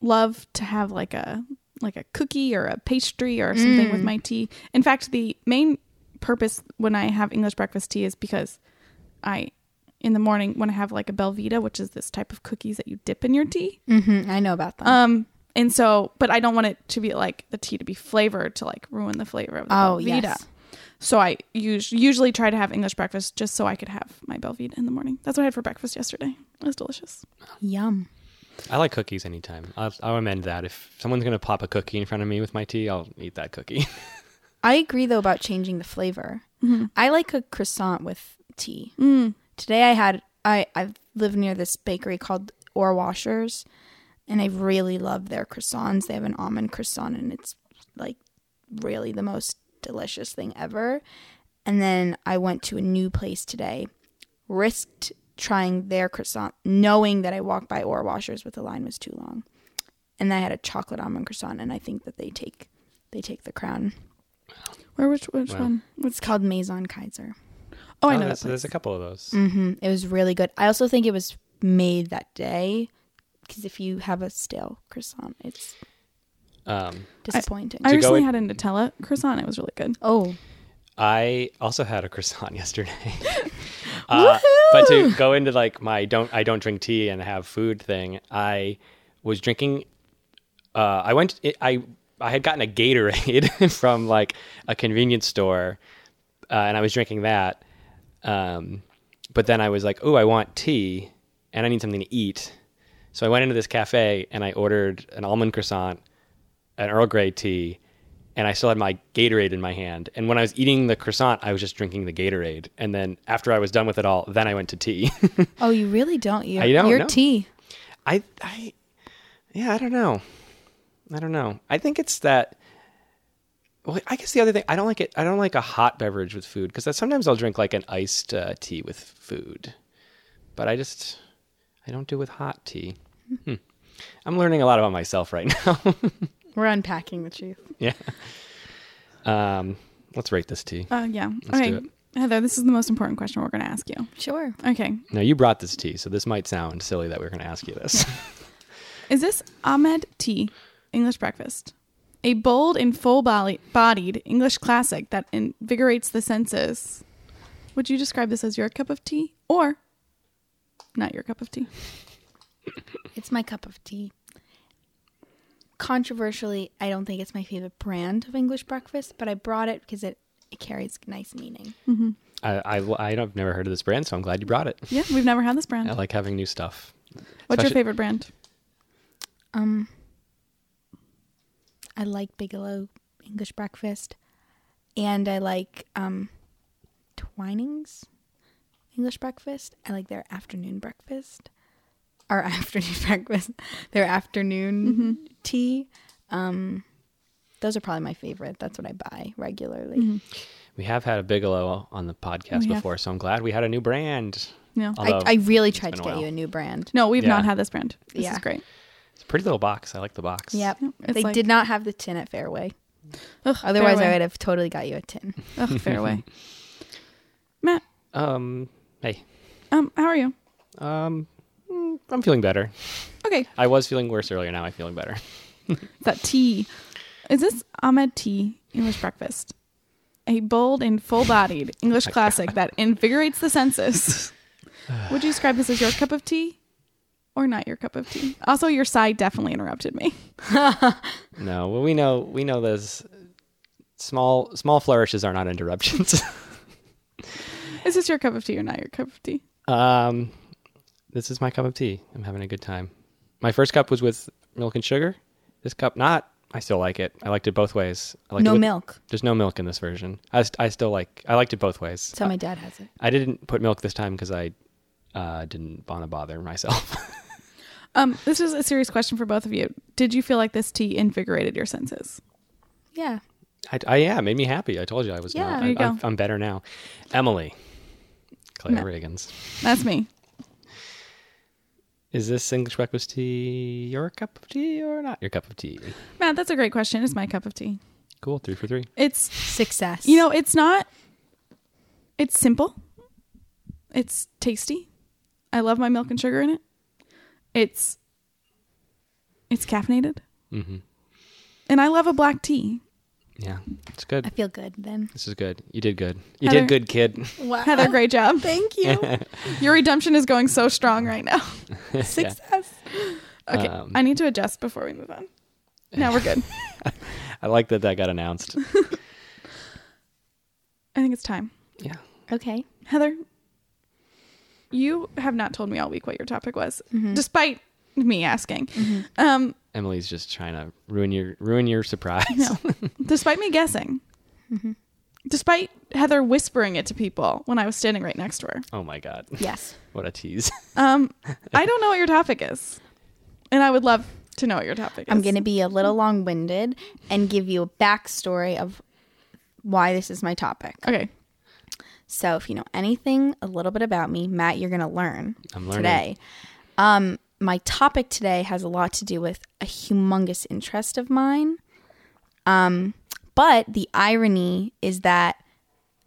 love to have like a like a cookie or a pastry or something with mm. my tea. In fact, the main purpose when I have English breakfast tea is because I in the morning when I have like a Belvita, which is this type of cookies that you dip in your tea. Mhm, I know about them. Um and so but I don't want it to be like the tea to be flavored to like ruin the flavor of the oh Belvita. yes. So I us- usually try to have English breakfast just so I could have my Belvita in the morning. That's what I had for breakfast yesterday. It was delicious. Yum. i like cookies anytime i'll, I'll amend that if someone's going to pop a cookie in front of me with my tea i'll eat that cookie (laughs) I agree though about changing the flavor. I like a croissant with tea. Mm. Today I had I I live near this bakery called Orwashers, and I really love their croissants. They have an almond croissant, and it's like really the most delicious thing ever. And then I went to a new place today, risked trying their croissant, knowing that I walked by Orwashers, but the line was too long. And I had a chocolate almond croissant, and I think that they take they take the crown. Where which which Wow. one? It's called Maison Kayser. Oh, I know that there's, there's a couple of those. hmm It was really good. I also think it was made that day because if you have a stale croissant, it's Um, disappointing. I To go recently in- had a Nutella croissant. It was really good. oh, I also had a croissant (laughs) yesterday. (laughs) uh, but to go into like my don't I don't drink tea and have food thing, I was drinking. Uh, I went. I I had gotten a Gatorade (laughs) from like a convenience store, uh, and I was drinking that. Um, but then I was like, "Oh, I want tea, and I need something to eat." So I went into this cafe and I ordered an almond croissant, an Earl Grey tea, and I still had my Gatorade in my hand. And when I was eating the croissant, I was just drinking the Gatorade. And then after I was done with it all, then I went to tea. (laughs) oh, you really don't. You're, I don't you're know. tea. I, I, yeah, I don't know. I don't know. I think it's that. Well, I guess the other thing I don't like it. I don't like a hot beverage with food because sometimes I'll drink like an iced uh, tea with food, but I just I don't do with hot tea. Hmm. I'm learning a lot about myself right (laughs) now. We're unpacking the truth. yeah. Um, let's rate this tea. Uh, yeah. Let's okay, do it. Heather, this is the most important question we're going to ask you. Sure. Okay, Now you brought this tea, so this might sound silly that we're going to ask you this. (laughs) is this Ahmad tea English breakfast? A bold and full-bodied English classic that invigorates the senses. Would you describe this as your cup of tea or not your cup of tea? It's my cup of tea. Controversially, I don't think it's my favorite brand of English breakfast, but I brought it because it, it carries nice meaning. I, I I don't never heard of this brand, so I'm glad you brought it. Yeah, we've never had this brand. I like having new stuff. What's your favorite brand? Um, I like Bigelow English breakfast, and I like um, Twinings English breakfast. I like their afternoon breakfast, or (laughs) afternoon breakfast, their afternoon tea. Um, those are probably my favorite. That's what I buy regularly. We have had a Bigelow on the podcast We have. before, so I'm glad we had a new brand. No, Although, I, I really tried to get while. you a new brand. no, we've Yeah. not had this brand. This Yeah. is great. It's a pretty little box. I like the box. Yep, it's they like- did not have the tin at Fairway. Ugh, Otherwise, Fairway. I would have totally got you a tin. (laughs) Ugh, Fairway. (laughs) Matt, Um. Hey. um, how are you? Um. mm, I'm feeling better. Okay, I was feeling worse earlier. Now I'm feeling better. (laughs) that tea. Is this Ahmad tea English breakfast? A bold and full-bodied English classic that invigorates the senses. Would you describe this as your cup of tea or not your cup of tea? Also, your side definitely interrupted me. (laughs) No. Well, we know we know those small small flourishes are not interruptions. (laughs) Is this your cup of tea or not your cup of tea? um. This is my cup of tea. I'm having a good time. My first cup was with milk and sugar. This cup, not. I still like it. I liked it both ways. I liked no it with- milk. There's no milk in this version. I, I still like. I liked it both ways. So my dad has it. I didn't put milk this time because I uh, didn't want to bother myself. (laughs) Um, this is a serious question for both of you. Did you feel like this tea invigorated your senses? Yeah. I, I yeah, it made me happy. I told you I was. Yeah, not. I, I'm, go. I'm better now. Emily, Claire No. Reagans. That's me. Is this English breakfast tea your cup of tea or not your cup of tea? Matt, that's a great question. It's my cup of tea. Cool, three for three. It's Success. You know, it's not. It's simple. It's tasty. I love my milk and sugar in it. It's. It's caffeinated, Mm-hmm. and I love a black tea. Yeah, it's good. I feel good then. This is good. You did good. You Heather- did good, kid. Wow. Heather, great job. (laughs) Thank you. (laughs) Your redemption is going so strong right now. (laughs) Success. Okay, Um, I need to adjust before we move on. Now we're good. I like that that got announced. I think it's time. yeah. Okay. Heather, you have not told me all week what your topic was, Mm-hmm. despite me asking. Um, Emily's just trying to ruin your ruin your surprise. No. (laughs) despite me guessing, Mm-hmm. despite Heather whispering it to people when I was standing right next to her. Oh my god. Yes. (laughs) What a tease. Um, (laughs) I don't know what your topic is, and I would love to know what your topic is. I'm going to be a little long winded and give you a backstory of why this is my topic. Okay. So, if you know anything a little bit about me, Matt, you're going to learn I'm learning. today. Um, my topic today has a lot to do with a humongous interest of mine. Um, but the irony is that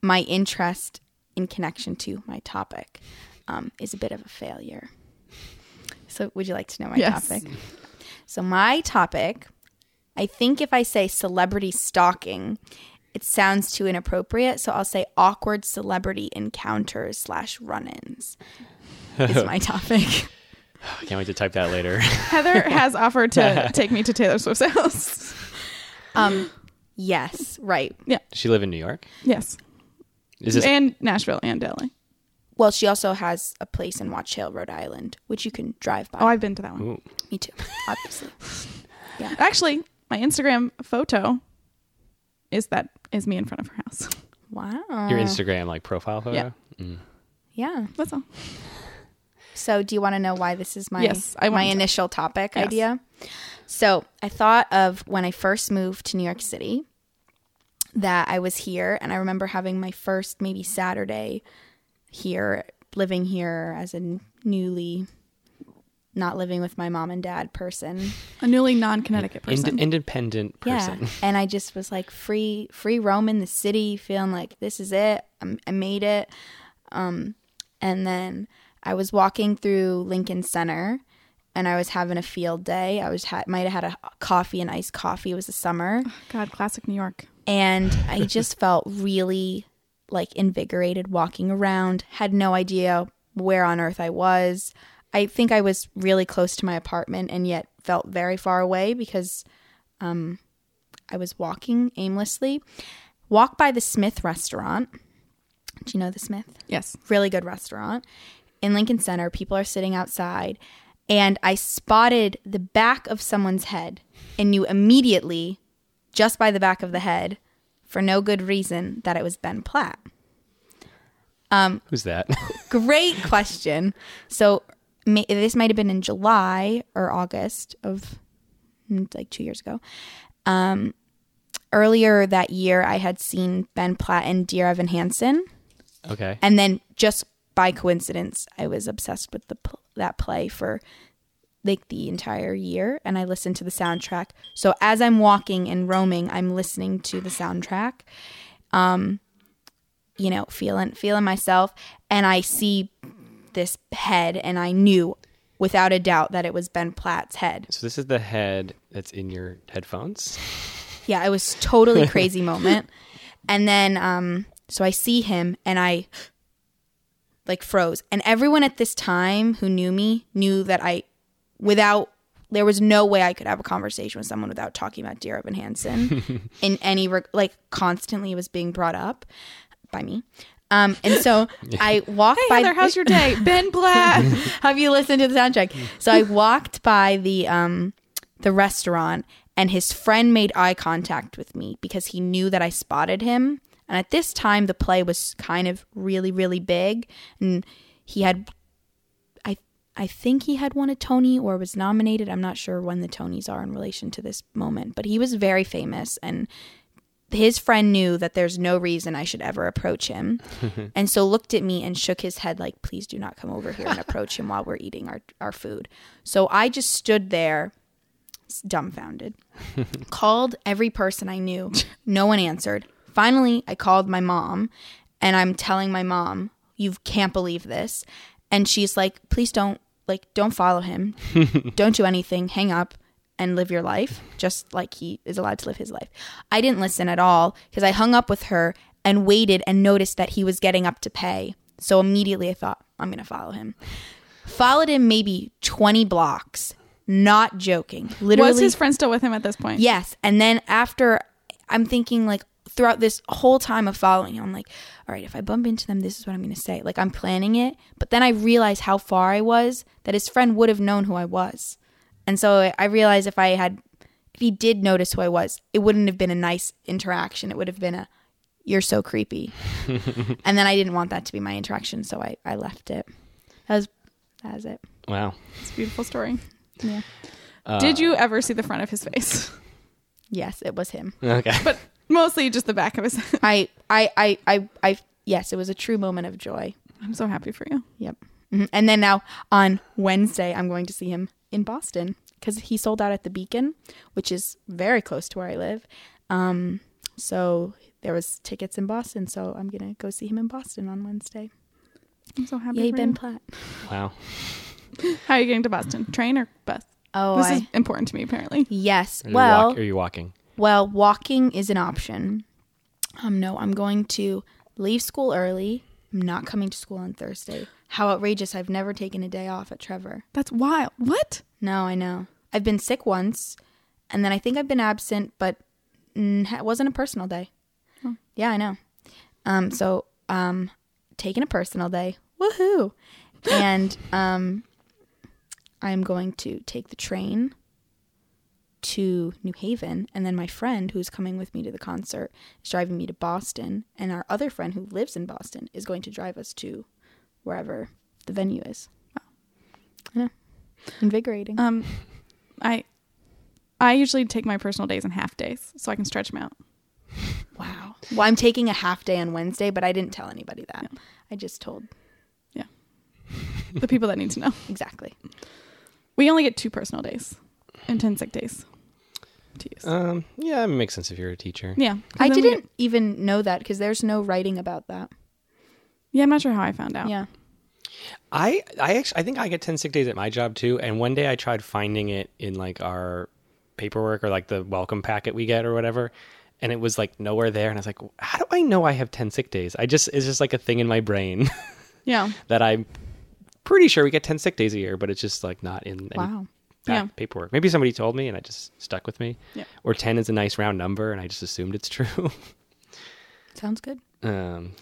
my interest in connection to my topic um, is a bit of a failure. So, would you like to know my Yes. topic? So, my topic, I think if I say celebrity stalking, it sounds too inappropriate. So, I'll say awkward celebrity encounters slash run ins is my (laughs) topic. I can't wait to type that later. (laughs) Heather has offered to (laughs) take me to Taylor Swift's house. Um, yes, right. Yeah. Does she live in New York? Yes. Is this and Nashville and Delhi. Well, she also has a place in Watch Hill, Rhode Island, which you can drive by. Oh, I've been to that one. Ooh. Me too, obviously. Yeah. Actually, my Instagram photo is that is me in front of her house. (laughs) Wow. your Instagram like profile photo? Yeah. Mm. Yeah. That's all. So, do you want to know why this is my Yes, I my to. initial topic Yes. idea? So, I thought of when I first moved to New York City that I was here, and I remember having my first maybe Saturday here, living here as a newly not living with my mom and dad person. (laughs) A newly non-Connecticut Ind- person. independent person. Yeah, (laughs) and I just was like free, free roam in the city, feeling like this is it. I'm, I made it. Um, and then I was walking through Lincoln Center, and I was having a field day. I was ha- might have had a coffee, an iced coffee. It was the summer, (sighs) God, classic New York. and I (laughs) just felt really like invigorated walking around. Had no idea where on earth I was. I think I was really close to my apartment and yet felt very far away because um, I was walking aimlessly. Walk by the Smith restaurant. Do you know the Smith? Yes. really good restaurant in Lincoln Center. People are sitting outside, and I spotted the back of someone's head and knew immediately, just by the back of the head, for no good reason, that it was Ben Platt. Who's that? Great question. So may, this might have been in July or August of mm, like two years ago. Um, earlier that year, I had seen Ben Platt and Dear Evan Hansen. okay. and then just by coincidence i was obsessed with the that play for like the entire year and i listened to the soundtrack so as i'm walking and roaming i'm listening to the soundtrack um you know feeling feeling myself and i see this head and i knew without a doubt that it was ben platt's head So this is the head that's in your headphones. (laughs) yeah, it was totally (laughs) crazy moment. And then um so I see him and I like froze. And everyone at this time who knew me knew that I without there was no way I could have a conversation with someone without talking about Dear Evan Hansen (laughs) in any like constantly was being brought up by me. Um and so (laughs) I walked Hey by Heather, how's your day? (laughs) Ben Platt. (laughs) have you listened to the soundtrack? So I walked by the um the restaurant and his friend made eye contact with me because he knew that I spotted him. And at this time the play was kind of really really big and he had I I think he had won a Tony or was nominated. I'm not sure when the Tonys are in relation to this moment, but he was very famous and his friend knew that there's no reason I should ever approach him. (laughs) and so looked at me and shook his head like, please do not come over here and approach him while we're eating our, our food. So I just stood there dumbfounded. (laughs) called every person I knew. No one answered. Finally, I called my mom and I'm telling my mom, you can't believe this. And she's like, please don't, like, don't follow him. (laughs) don't do anything. Hang up and live your life just like he is allowed to live his life. I didn't listen at all because I hung up with her and waited and noticed that he was getting up to pay. So immediately I thought, I'm going to follow him. Followed him maybe 20 blocks. Not joking. Literally. Was his friend still with him at this point? Yes. And then after, I'm thinking like throughout this whole time of following him, I'm like, all right, if I bump into them, this is what I'm going to say. Like I'm planning it. But then I realized how far I was that his friend would have known who I was. And so I realized if I had, if he did notice who I was, it wouldn't have been a nice interaction. It would have been a, you're so creepy. (laughs) and then I didn't want that to be my interaction, so I, I left it. That was that was it. Wow. It's a beautiful story. Yeah. Uh, Did you ever see the front of his face? Yes, it was him. Okay. (laughs) But mostly just the back of his head. I, I, I, I, I, yes, it was a true moment of joy. I'm so happy for you. Yep. Mhm. And then now on Wednesday, I'm going to see him in Boston because he sold out at the Beacon, which is very close to where I live. Um, so there was tickets in Boston, so I'm gonna go see him in Boston on Wednesday. I'm so happy Yay, for Ben you. Platt. wow. (laughs) How are you getting to Boston? Train or bus? Oh, this I, is important to me, apparently. yes. Are Well, walk- are you walking? Well, walking is an option. Um, no, I'm going to leave school early. I'm not coming to school on Thursday. How outrageous! I've never taken a day off at Trevor. That's wild. What? No, I know. I've been sick once, and then I think I've been absent, but mm, it wasn't a personal day. Oh. Yeah, I know. Um, so um, taking a personal day, woohoo! And um, I'm going to take the train to New Haven, and then my friend who's coming with me to the concert is driving me to Boston, and our other friend who lives in Boston is going to drive us to wherever the venue is. I know, invigorating. Um, I I usually take my personal days in half days so I can stretch them out. Wow. Well, I'm taking a half day on Wednesday, but I didn't tell anybody that. I just told Yeah. The people that need to know. (laughs) exactly. We only get two personal days and ten sick days to use. Um, yeah, it makes sense if you're a teacher. Yeah. I didn't get- even know that because there's no writing about that. yeah, I'm not sure how I found out. Yeah. I I actually I think I get 10 sick days at my job too and one day I tried finding it in like our paperwork or like the welcome packet we get or whatever and it was like nowhere there and I was like how do I know I have 10 sick days? I just it's just like a thing in my brain (laughs) yeah, that I'm pretty sure we get 10 sick days a year but it's just like not in any Wow. Yeah. paperwork. Maybe somebody told me and I just stuck with me. Yeah. Or 10 is a nice round number and I just assumed it's (laughs) true. Sounds good. um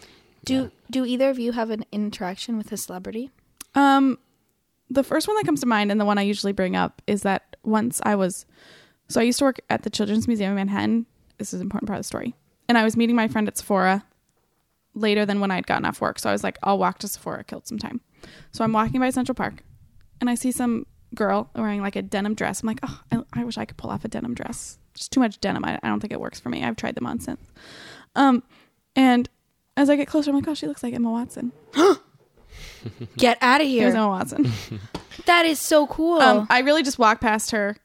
Do do either of you have an interaction with a celebrity? Um, the first one that comes to mind, and the one I usually bring up, is that once I was, so I used to work at the Children's Museum in Manhattan. This is an important part of the story, and I was meeting my friend at Sephora later than when I'd gotten off work. So I was like, I'll walk to Sephora, killed some time. So I'm walking by Central Park, and I see some girl wearing like a denim dress. I'm like, oh, I, I wish I could pull off a denim dress. Just too much denim. I, I don't think it works for me. I've tried them on since. Um, and as I get closer, I'm like, oh, she looks like Emma Watson. (gasps) (laughs) Get out of Here's here. Emma Watson. (laughs) That is so cool. Um, I really just walked past her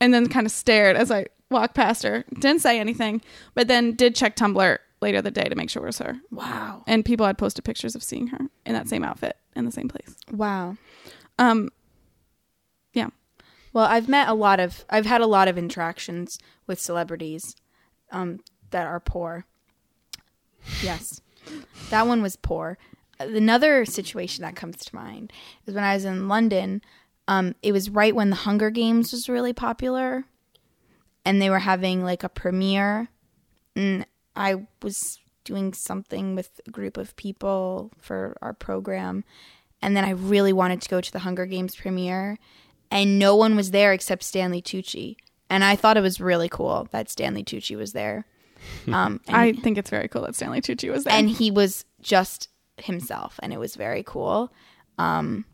and then kind of stared as I walked past her. Didn't say anything, but then did check Tumblr later the day to make sure it was her. wow. And people had posted pictures of seeing her in that same outfit in the same place. Wow. Um, yeah. Well, I've met a lot of I've had a lot of interactions with celebrities um, that are poor. Yes. that one was poor. Another situation that comes to mind is when I was in London. Um, it was right when the Hunger Games was really popular, and they were having like a premiere. And I was doing something with a group of people for our program, and then I really wanted to go to the Hunger Games premiere, and no one was there except Stanley Tucci. And I thought it was really cool that Stanley Tucci was there. Um, (laughs) I think it's very cool that Stanley Tucci was there. and he was just himself, and it was very cool. Um,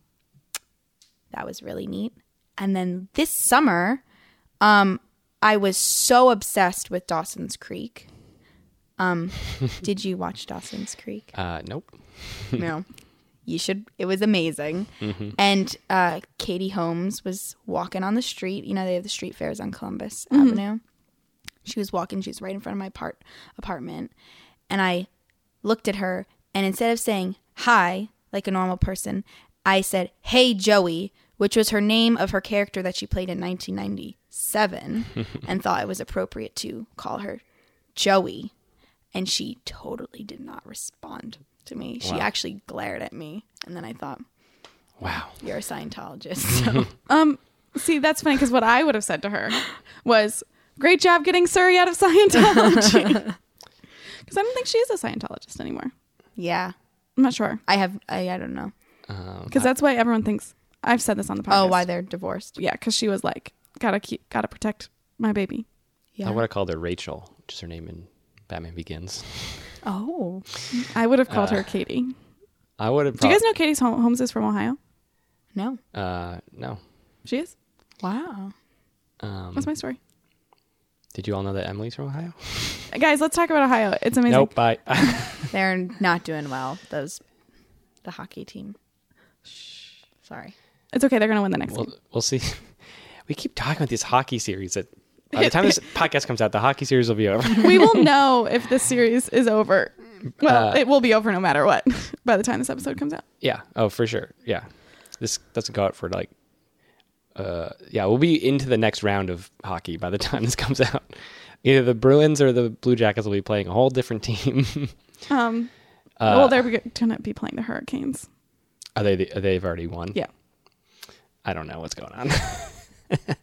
that was really neat. And then this summer, um, I was so obsessed with Dawson's Creek. Um, (laughs) did you watch Dawson's Creek? uh nope. no. (laughs) You should. It was amazing. And uh, Katie Holmes was walking on the street. You know, they have the street fairs on Columbus Avenue. She was walking. She was right in front of my part apartment, and I looked at her. And instead of saying hi like a normal person, I said, "Hey, Joey," which was her name of her character that she played in 1997, (laughs) and thought it was appropriate to call her Joey. And she totally did not respond to me. She Wow. actually glared at me, and then I thought, Wow. "You're a Scientologist." (laughs) So (laughs) um, see, that's funny because what I would have said to her was, "Great job getting Suri out of Scientology." (laughs) (laughs) Because I don't think she is a Scientologist anymore. yeah, I'm not sure I have. I, I don't know. Um, because that's why everyone thinks I've said this on the podcast. Oh, why they're divorced? yeah, because she was like, gotta keep, gotta protect my baby. Yeah. I would have called her Rachel, which is her name in Batman Begins. Oh, I would have called Uh, her Katie. I would have. Do you guys know Katie Holmes is from Ohio? no. Uh, no. She is. Wow. Um, That's my story. Did you all know that Emily's from Ohio? (laughs) Guys, let's talk about Ohio. It's amazing. Nope. Bye. (laughs) (laughs) They're not doing well. Those, the hockey team. Sorry. It's okay. They're gonna win the next we'll, game. we'll see. We keep talking about this hockey series. That by the time this podcast comes out, the hockey series will be over. we will know if this series is over. Well, Uh, it will be over no matter what by the time this episode comes out. yeah. Oh, for sure. Yeah. This doesn't go out for like. Uh, yeah, we'll be into the next round of hockey by the (laughs) time this comes out. Either the Bruins or the Blue Jackets will be playing a whole different team. (laughs) Um, Uh, well, they're going to be playing the Hurricanes. Are they? They've already won. Yeah. I don't know what's going on. (laughs)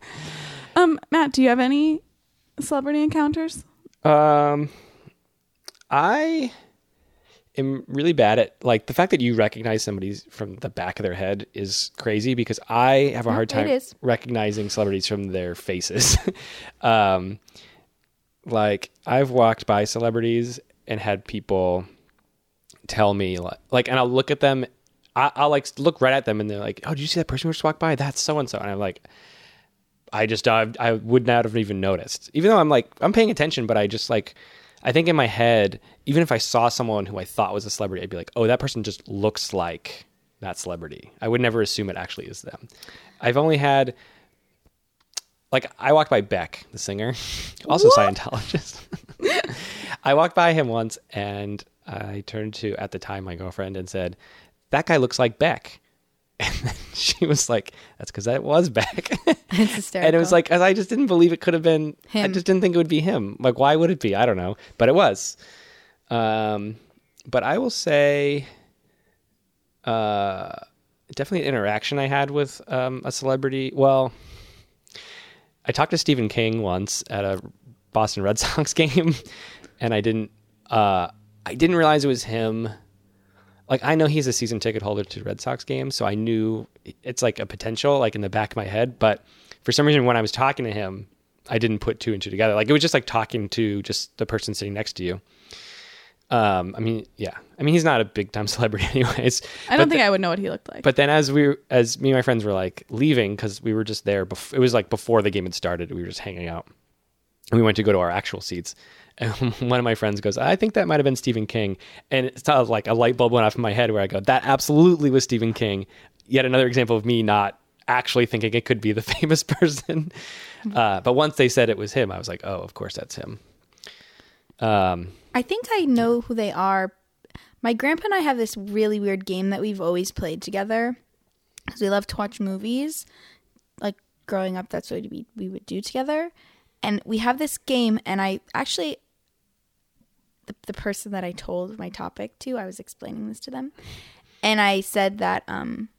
Um, Matt, do you have any celebrity encounters? Um, I am really bad at like the fact that you recognize somebody's from the back of their head is crazy because I have a hard time is. recognizing celebrities from their faces. (laughs) um, like I've walked by celebrities and had people tell me like, like and I'll look at them. I, I'll like look right at them and they're like, "Oh, did you see that person who just walked by? That's so and so." And I'm like, I just I, I would not have even noticed, even though I'm like I'm paying attention, but I just like I think in my head, even if I saw someone who I thought was a celebrity, I'd be like, oh, that person just looks like that celebrity. I would never assume it actually is them. I've only had like I walked by Beck, the singer, (laughs) also Scientologist. (laughs) I walked by him once and I turned to at the time my girlfriend and said, "That guy looks like Beck." (laughs) And then she was like, "That's because that was Beck." It's hysterical. and it was like I just didn't believe it could have been I just didn't think it would be him. Like why would it be? I don't know, but it was. Um, but I will say, uh, definitely an interaction I had with um, a celebrity. Well, I talked to Stephen King once at a Boston Red (laughs) Sox game, and I didn't. Uh, I didn't realize it was him. Like I know he's a season ticket holder to Red Sox games, so I knew it's like a potential, like in the back of my head. But for some reason, when I was talking to him, I didn't put two and two together. Like it was just like talking to just the person sitting next to you. Um, I mean, yeah, I mean he's not a big time (laughs) celebrity, anyways. I don't think I would know what he looked like. but then as we as me and my friends were like leaving because we were just there bef- it was like before the game had started we were just hanging out. And we went to go to our actual seats. (laughs) And one of my friends goes i think that might have been stephen king. And it's like a light bulb went off in my head where i go that absolutely was stephen king. Yet another example of me not actually thinking it could be the (laughs) famous person. Uh, but once they said it was him i was like oh of course that's him. Um, I think I know who they are. My grandpa and I have this really weird game that we've always played together because we love to watch movies. Like growing up, that's what we we would do together. And we have this game, and I actually, the, the person that I told my topic to, I was explaining this to them, and I said that um,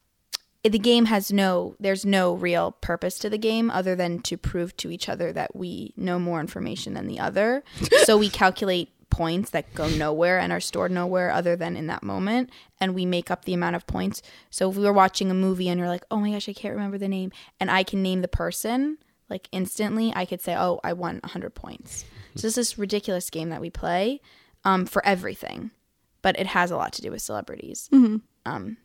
the game has no, there's no real purpose to the game other than to prove to each other that we know more information than the other. (laughs) so we calculate points that go nowhere and are stored nowhere other than in that moment and we make up the amount of points. So if we were watching a movie and you're like oh my gosh i can't remember the name and i can name the person like instantly i could say oh i won 100 points. So this is ridiculous game that we play um, for everything but it has a lot to do with celebrities. Um,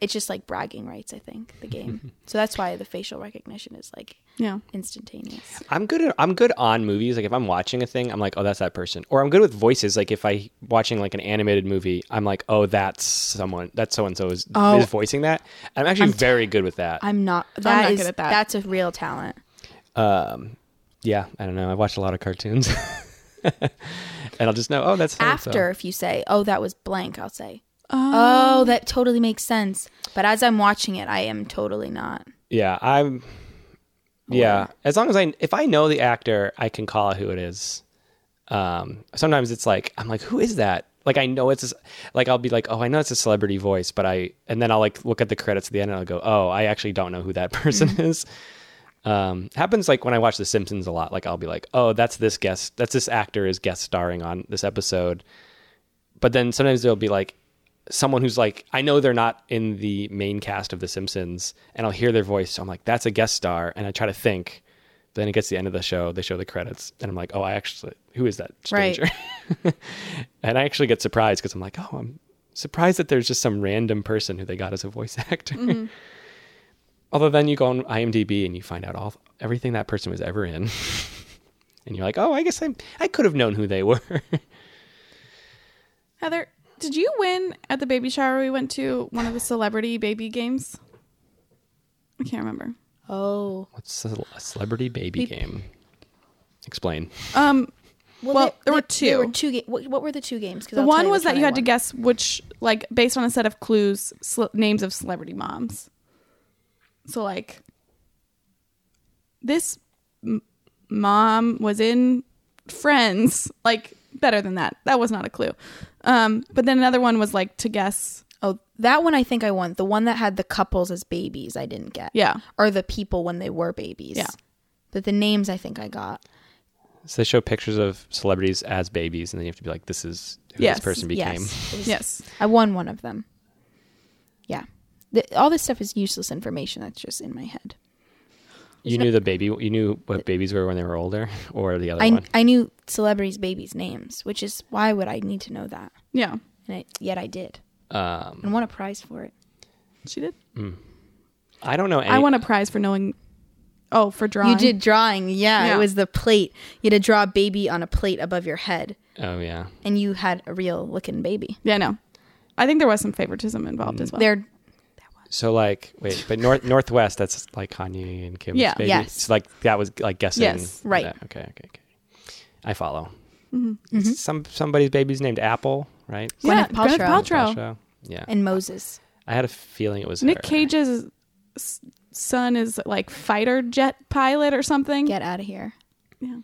it's just like bragging rights i think the game. (laughs) So that's why the facial recognition is like yeah. instantaneous I'm good. At, I'm good on movies. Like if I'm watching a thing, I'm like, oh, that's that person. Or I'm good with voices. Like if I watching like an animated movie, I'm like, oh, that's someone. That's so and so is Oh. is voicing that. And I'm actually very good with that. i'm not that not is- good at that. that's a real talent Um, yeah, I don't know. I watched a lot of cartoons, (laughs) and I'll just know. Oh, that's so-and-so. after if you say oh that was blank i'll say oh that totally makes sense but as i'm watching it i am totally not Yeah, I'm. Yeah, as long as I if I know the actor, I can call out who it is. Um, sometimes it's like I'm like, who is that? Like I know it's a, like I'll be like, oh, I know it's a celebrity voice, but I and then I'll like look at the credits at the end and I'll go, oh, I actually don't know who that (laughs) person is. Um, happens like when I watch The Simpsons a lot. Like I'll be like, oh, that's this guest, that's this actor is guest starring on this episode. But then sometimes there'll be like someone who's like, I know they're not in the main cast of The Simpsons, and I'll hear their voice. So I'm like, that's a guest star, and I try to think, then it gets to the end of the show, they show the credits, and I'm like, oh, I actually, who is that Right. stranger? (laughs) and I actually get surprised because I'm like, oh, I'm surprised that there's just some random person who they got as a voice (laughs) actor. Mm-hmm. Although then you go on IMDb and you find out all everything that person was ever in, (laughs) and you're like, oh, I guess I I could have known who they were. Heather, did you win at the baby shower we went to one of the celebrity baby games? I can't remember. Oh. What's a a celebrity baby Beep. game? Explain. Um, Well, there were two. There were two. two. Ga- what, what were the two games? the I'll one was that you I had to guess which, like, based on a set of clues, cel- names of celebrity moms. So, like, this m- mom was in Friends. Like, better than that. That was not a clue. Um, but then another one was like to guess. Oh, that one I think I won. The one that had the couples as babies, I didn't get. Yeah. Or the people when they were babies. Yeah. But the names I think I got. So they show pictures of celebrities as babies, and then you have to be like, "This is who Yes, this person became." Yes. (laughs) Yes. I won one of them. Yeah. The, all this stuff is useless information that's just in my head. You knew the baby. You knew what babies were when they were older, (laughs) or the other I, one. I knew celebrities' babies' names, which is why would I need to know that? Yeah. And I, yet I did. Um, And won a prize for it. She did. Mm. I don't know. Any, I won a prize for knowing. Oh, for drawing. You did drawing. Yeah, Yeah. It was the plate. You had to draw a baby on a plate above your head. Oh yeah. And you had a real looking baby. Yeah, no. I think there was some favoritism involved as well. They're So like, wait, but North (laughs) Northwest, that's like Kanye and Kim's Yeah. baby. Yes. So like that was like guessing. Yes. Right. that. Okay. Okay. Okay. I follow. Mm-hmm. Some somebody's baby's named Apple, right? yeah, Gwyneth Gwyneth Paltrow. Paltrow. Paltrow. Yeah. and Moses. I had a feeling it was Nick her. Cage's son is like fighter jet pilot or something. Get out of here. Yeah.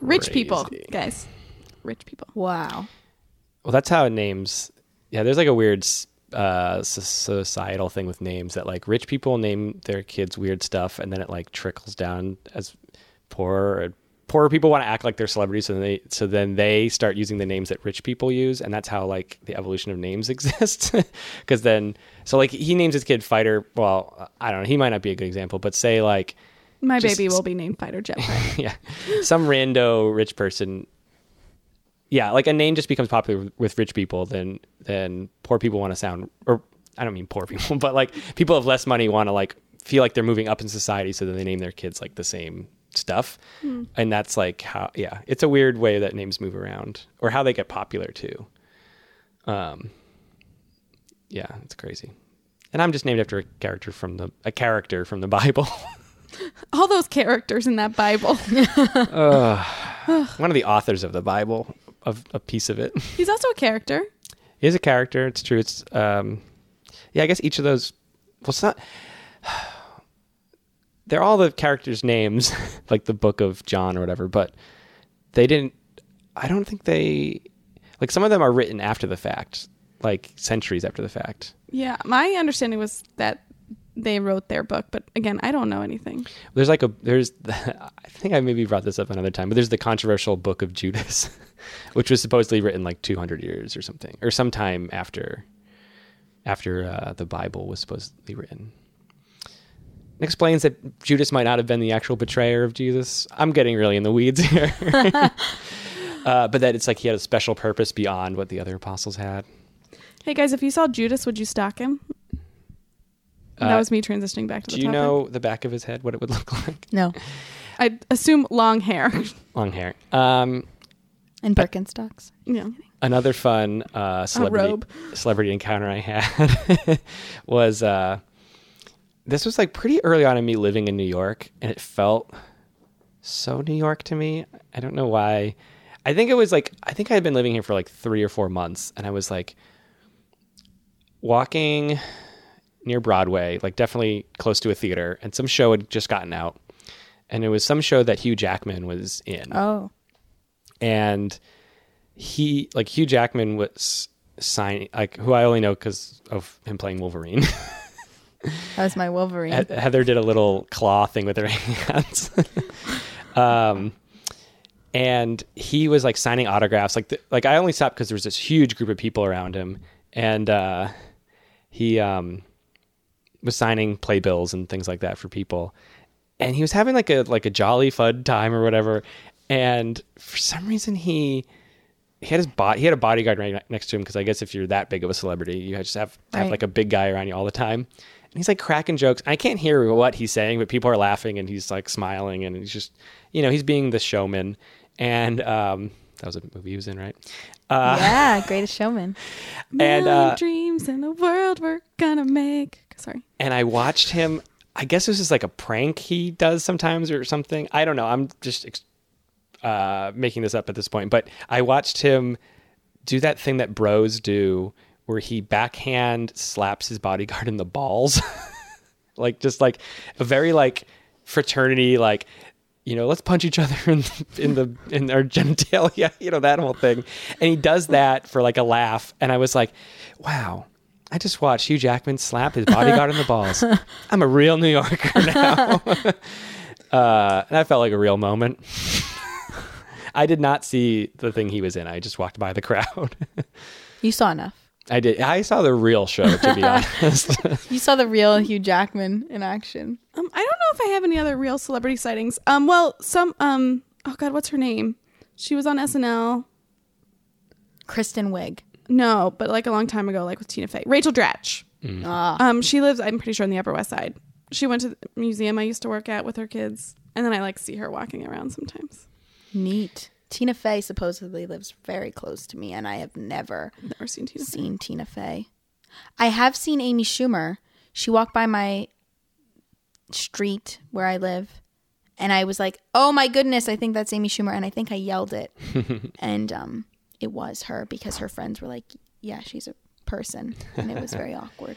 Rich people, guys. Rich people. Wow. Well, that's how it names. Yeah, there's like a weird uh, societal thing with names that like rich people name their kids weird stuff, and then it like trickles down as poor poorer people want to act like they're celebrities, so then they so then they start using the names that rich people use, and that's how like the evolution of names (laughs) exists. Because then, so like he names his kid Fighter. Well, I don't know. He might not be a good example, but say like My Just- baby will be named fighter jet (laughs) yeah, some rando rich person. Yeah, like a name just becomes popular with rich people, then then poor people want to sound, or I don't mean poor (laughs) people, but like people of less money want to like feel like they're moving up in society, so then they name their kids like the same stuff, and that's like how yeah, it's a weird way that names move around or how they get popular too. Um, yeah, it's crazy, and I'm just named after a character from the a character from the (laughs) Bible. (laughs) All those characters in that Bible. one of the authors of the Bible of a piece of it. (laughs) He's also a character. He is a character. It's true. It's um, yeah. I guess each of those. Well, it's not. (sighs) They're all the characters' names, (laughs) like the Book of John or whatever. But they didn't. I don't think they. Like some of them are written after the fact, like centuries after the fact. Yeah, my understanding was that they wrote their book, but again, I don't know anything. There's like a there's (laughs) I think I maybe brought this up another time, but there's the controversial book of Judas, (laughs) which was supposedly written like 200 years or something, or sometime after after uh, the Bible was supposedly written. It explains that Judas might not have been the actual betrayer of Jesus. I'm getting really in the weeds here, (laughs) uh, but that it's like he had a special purpose beyond what the other apostles had. Hey guys, if you saw Judas, would you stalk him? That Uh, was me transitioning back to Do the you topic. know the back of his head? What it would (laughs) look like? No. I assume long hair. (laughs) Long hair. Um, And Birkenstocks. yeah. another fun uh, celebrity robe. celebrity encounter I had (laughs) was uh, this was like pretty early on in me living in New York, and it felt so New York to me. I don't know why. I think it was like I think I had been living here for like three or four months, and I was like walking near Broadway, like definitely close to a theater, and some show had just gotten out, and it was some show that Hugh Jackman was in Oh. and he like Hugh Jackman was signing like who I only know because of him playing Wolverine. (laughs) That was my Wolverine. He- Heather did a little claw thing with her (laughs) hands, (laughs) um, and he was like signing autographs. Like the, like I only stopped because there was this huge group of people around him, and uh, he um, was signing playbills and things like that for people. and he was having like a like a jolly fun time or whatever. And for some reason, he he had his bot he had a bodyguard right next to him because I guess if you're that big of a celebrity, you just have to have like a big guy around you all the time. And he's like cracking jokes. I can't hear what he's saying, but people are laughing and he's like smiling and he's just you know he's being the showman. And um, that was a movie he was in, right? Uh, yeah, greatest showman. (laughs) And, uh, dreams in the world we're gonna make. Sorry. and I watched him. I guess this is like a prank he does sometimes or something. I don't know. I'm just uh, making this up at this point, but I watched him do that thing that bros do, where he backhand slaps his bodyguard in the balls, (laughs) like just like a very like fraternity like. You know, let's punch each other (laughs) in in the in our genitalia. (laughs) You know that whole thing, and he does that for like a laugh. And I was like, "Wow, I just watched Hugh Jackman slap his (laughs) bodyguard in the balls. I'm a real New Yorker (laughs) now. (laughs) uh, and that felt like a real moment. I did not see the thing he was in. I just walked by the crowd. You saw enough. I did. I saw the real show, to be honest. You saw the real Hugh Jackman in action. Um, I don't know if I have any other real celebrity sightings. Um, well, some um, oh god, what's her name? She was on SNL. Kristen Wiig. No, but like a long time ago, like with Tina Fey. Rachel Dratch. Ah, Um, she lives, I'm pretty sure, in the Upper West Side. She went to the museum I used to work at with her kids, and then I like see her walking around sometimes. neat. Tina Fey supposedly lives very close to me, and I have never Never seen Tina Fey. seen Tina Fey. I have seen Amy Schumer. She walked by my street where I live, and I was like, "Oh my goodness, I think that's Amy Schumer," and I think I yelled it, (laughs) and um, it was her because her friends were like, "Yeah, she's a person," and it was very (laughs) awkward.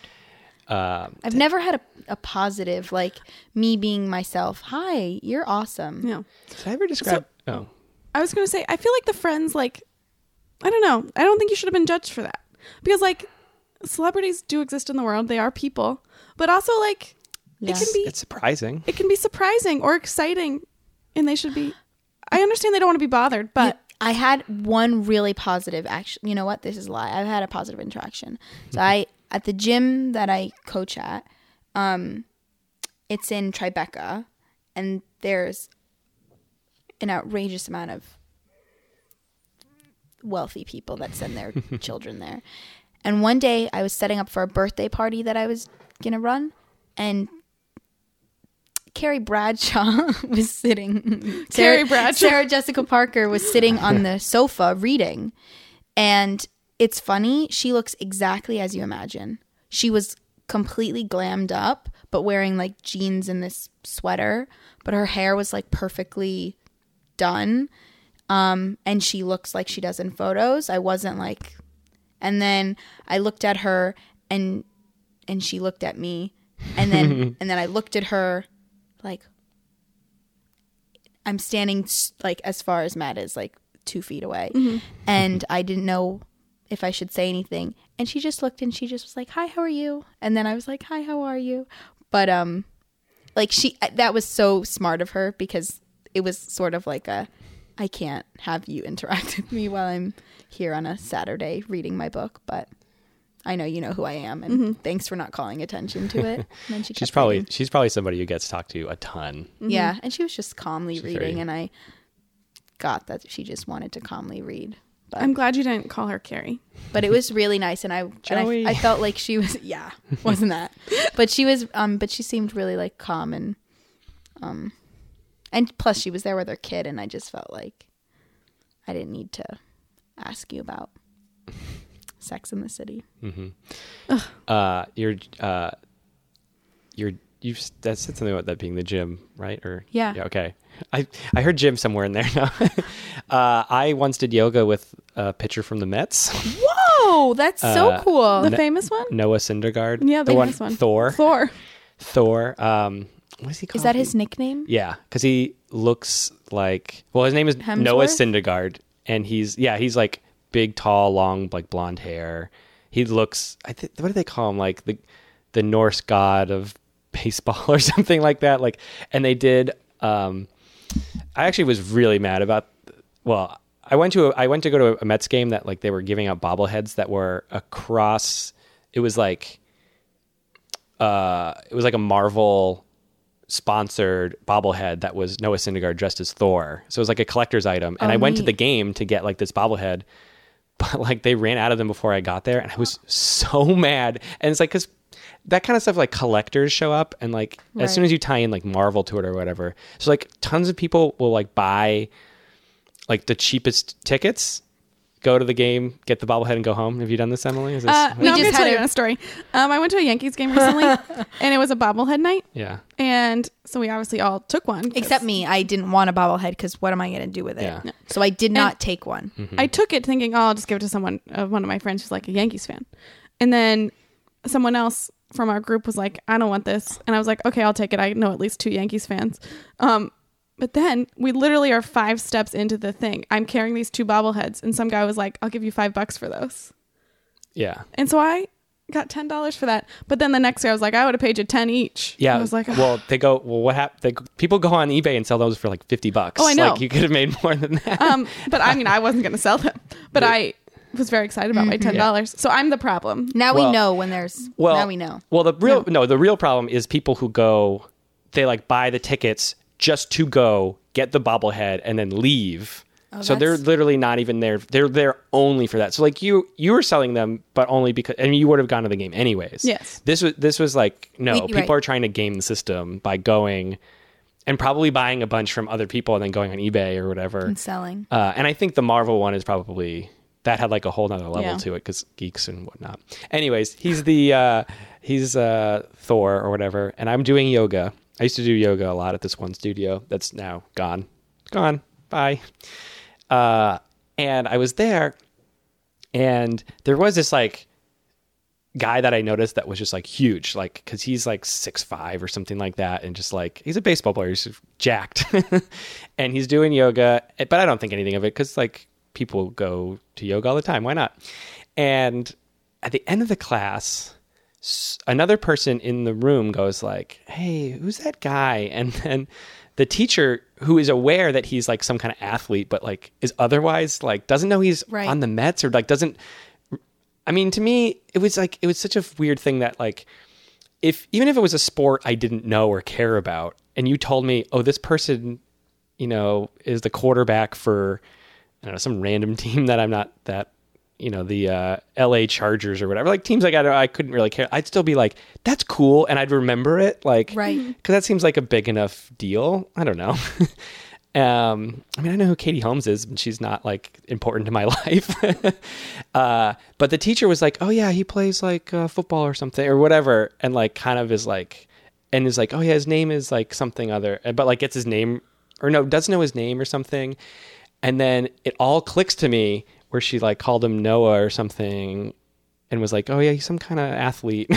uh, I've never had a, a positive like me being myself. Hi, you're awesome. Yeah. did I ever describe? oh, I was going to say, I feel like the friends, like, I don't know. I don't think you should have been judged for that. Because, like, celebrities do exist in the world. They are people. But also, like, it can be it's surprising. it can be surprising or exciting and they should be I understand they don't want to be bothered, but I had one really positive action. You know what? This is a lie. I've had a positive interaction. So I at the gym that I coach at, um, it's in Tribeca, and there's an outrageous amount of wealthy people that send their (laughs) children there. And one day I was setting up for a birthday party that I was gonna run, and Carrie Bradshaw (laughs) was sitting. Carrie Bradshaw. Sarah Jessica Parker was sitting on the (laughs) sofa reading, and it's funny. She looks exactly as you imagine. She was completely glammed up, but wearing like jeans and this sweater. But her hair was like perfectly done, um, and she looks like she does in photos. I wasn't like, and then I looked at her, and and she looked at me, and then (laughs) and then I looked at her, like I'm standing like as far as Matt is, like two feet away, and I didn't know if I should say anything. And she just looked and she just was like, "Hi, how are you?" And then I was like, "Hi, how are you?" But um, like she that was so smart of her because it was sort of like a, I can't have you (laughs) interact with me while I'm here on a Saturday reading my book, but. I know you know who I am, and thanks for not calling attention to it. (laughs) And then she She's probably reading. she's probably somebody who gets talked to a ton. Yeah, and she was just calmly She's reading, very- and I got that she just wanted to calmly read. But I'm glad you didn't call her Carrie. but it was really nice, and I and I, I felt like she was (laughs) yeah, wasn't that? But she was um, but she seemed really like calm and um, and plus she was there with her kid, and I just felt like I didn't need to ask you about Sex in the City. Uh, you're uh, you're you've that said something about that being the gym, right? Or Yeah. yeah okay. I I heard gym somewhere in there now. (laughs) uh, I once did yoga with a pitcher from the Mets, Whoa, that's so Uh, cool. The famous one? Noah Syndergaard. Yeah, the, the one, famous one. Thor. Thor. Thor. Um, what is he called? Is that his nickname? Yeah, because he looks like well, his name is Hemsworth? Noah Syndergaard, and he's yeah, he's like big, tall, long, like blonde hair. He looks. I think what do they call him? Like the the Norse god of (laughs) baseball or something like that. Like, and they did. Um, I actually was really mad about. Well, I went to a, I went to go to a Mets game that like they were giving out bobbleheads that were across. It was like, uh, it was like a Marvel sponsored bobblehead that was Noah Syndergaard dressed as Thor. So it was like a collector's item. And Oh, I went to the game to get like this bobblehead, but like they ran out of them before I got there, and I was so (laughs) mad. And it's like because that kind of stuff like collectors show up, and like as soon as you tie in like Marvel to it or whatever, so like tons of people will like buy like the cheapest tickets. Go to the game, get the bobblehead, and go home. Have you done this, Emily? Is this, Uh, We no, I'm just gonna tell had you a- a story. Um, I went to a Yankees game recently, (laughs) and it was a bobblehead night, yeah. and so we obviously all took one. 'cause Except me, I didn't want a bobblehead because what am I going to do with it? Yeah. So I did not take one. I took it thinking, oh, I'll just give it to someone, uh, one of my friends who's like a Yankees fan, and then someone else from our group was like, I don't want this, and I was like, okay, I'll take it. I know at least two Yankees fans. Um, but then we literally are five steps into the thing. I'm carrying these two bobbleheads, and some guy was like, I'll give you five bucks for those. Yeah. And so I got ten dollars for that. But then the next day I was like, I would have paid you ten each. Yeah. I was like, well, they go, well, what happened? People go on eBay and sell those for like 50 bucks. Oh, I know. Like you could have made more than that. um, but I mean, I wasn't going to sell them, but I was very excited about my ten dollars. So I'm the problem. Now Well- we know when there's. well, now we know. Well, the real, no, the real problem is people who go, they like buy the tickets just to go get the bobblehead and then leave. so they're Oh, literally not even there. They're there only for that. So like you, you were selling them, but only because, and you would have gone to the game anyways. Yes. This was, this was like, no, people are trying to game the system by going and probably buying a bunch from other people and then going on eBay or whatever. And selling. Uh, and I think the Marvel one is probably that had like a whole nother level Yeah. to it because geeks and whatnot. Anyways, he's the uh, he's uh, Thor or whatever, and I'm doing yoga. I used to do yoga a lot at this one studio that's now gone, gone, bye. Uh, and I was there, and there was this like guy that I noticed that was just like huge, like because he's like six five or something like that, and just like he's a baseball player, he's jacked, (laughs) and he's doing yoga, but I don't think anything of it because like people go to yoga all the time, why not? And at the end of the class, another person in the room goes like, "Hey, who's that guy?" (laughs) And then the teacher who is aware that he's like some kind of athlete but like is otherwise like doesn't know he's Right. on the Mets or like doesn't I mean, to me, it was like it was such a weird thing that like if even if it was a sport I didn't know or care about, and you told me, oh, this person, you know, is the quarterback for I don't know some random (laughs) team that I'm not that you know the uh, L.A. Chargers or whatever, like teams like I I couldn't really care. I'd still be like, that's cool, and I'd remember it, like Right. because that seems like a big enough deal. I don't know. (laughs) um, I mean, I know who Katie Holmes is, and she's not like important to my (laughs) life. (laughs) uh, but the teacher was like, "Oh yeah, he plays like uh, football or something or whatever," and like kind of is like, and is like, "Oh yeah, his name is like something other," but like gets his name or no, doesn't know his name or something, and then it all clicks to me where she like called him Noah or something, and was like, "Oh yeah, he's some kind of athlete,"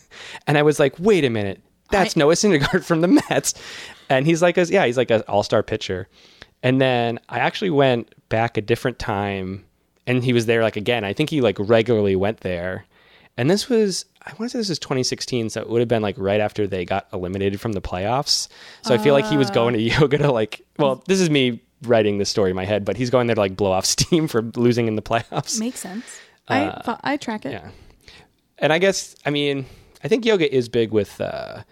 (laughs) and I was like, "Wait a minute." That's Noah Syndergaard from the Mets, and he's like a yeah, he's like an all star pitcher. And then I actually went back a different time, and he was there like again. I think he like regularly went there, and this was I want to say this is 2016, so it would have been like right after they got eliminated from the playoffs. So I feel like he was uh. going to (laughs) yoga to like. Well, this is me writing this story in my head, but he's going there to like blow off (laughs) steam for losing in the playoffs. Makes sense. I I track it. Yeah. And I guess I mean I think yoga is big with uh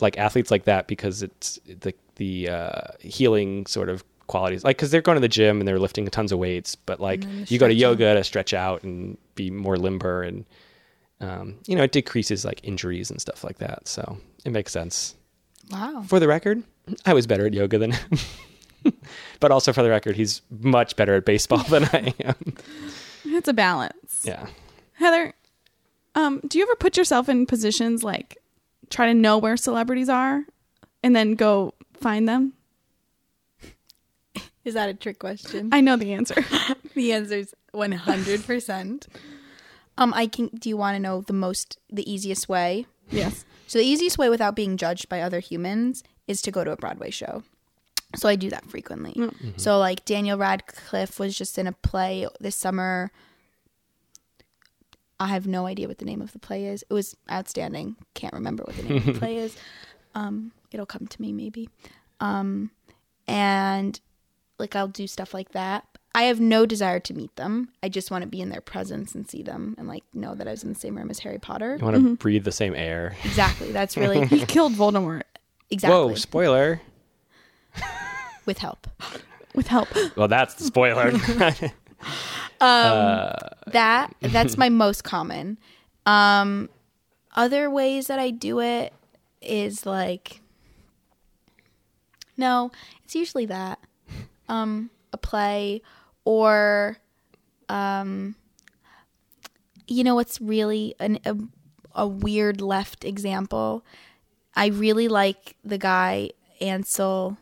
like athletes like that because it's the the uh healing sort of qualities. Like cuz they're going to the gym and they're lifting tons of weights, but like you go to yoga to stretch out and be more limber and um you know it decreases like injuries and stuff like that. So it makes sense. Wow. For the record, I was better at yoga than him. (laughs) (laughs) but also for the record, he's much better at baseball than I am. It's a balance. Yeah. Heather, um, do you ever put yourself in positions like try to know where celebrities are and then go find them? (laughs) Is that a trick question? I know the answer. (laughs) the answer is 100%. Um, I can. Do you want to know the most, the easiest way? yes. So the easiest way without being judged by other humans is to go to a Broadway show. So I do that frequently. So like Daniel Radcliffe was just in a play this summer. I have no idea what the name of the play is. It was outstanding. Can't remember what the name of the (laughs) play is. Um, it'll come to me maybe. Um, and like I'll do stuff like that. I have no desire to meet them. I just want to be in their presence and see them and like know that I was in the same room as Harry Potter. You want to breathe the same air. Exactly. That's really (laughs) He killed Voldemort. Exactly. Whoa, spoiler. With help. with help. Well, that's the spoiler. (laughs) That that's my (laughs) most common. Um other ways that I do it is like No, it's usually that. Um a play or um you know what's really an, a a weird left example. I really like the guy Ansel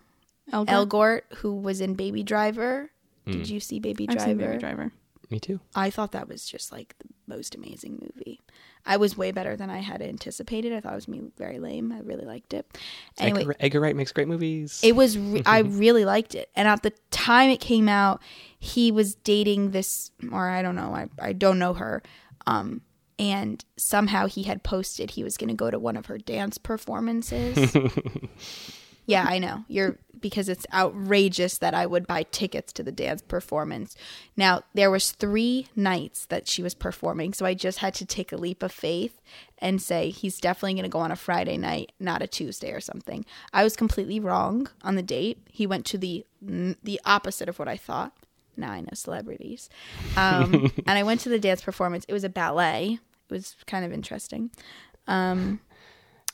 Elgort. Elgort who was in Baby Driver. Did you see Baby I've Driver? seen Baby Driver. Me too. I thought that was just like the most amazing movie. I was way better than I had anticipated. I thought it was me very lame. I really liked it. Anyway, Edgar, Edgar Wright makes great movies. it was (laughs) re- I really liked it. And at the time it came out, he was dating this or I don't know, I, I don't know her. Um and somehow he had posted he was going to go to one of her dance performances. (laughs) yeah, I know. You're because it's outrageous that I would buy tickets to the dance performance. Now, there was 3 nights that she was performing, so I just had to take a leap of faith and say he's definitely going to go on a Friday night, not a Tuesday or something. I was completely wrong on the date. He went to the the opposite of what I thought. Now I know celebrities. Um, (laughs) and I went to the dance performance. It was a ballet. It was kind of interesting. Um,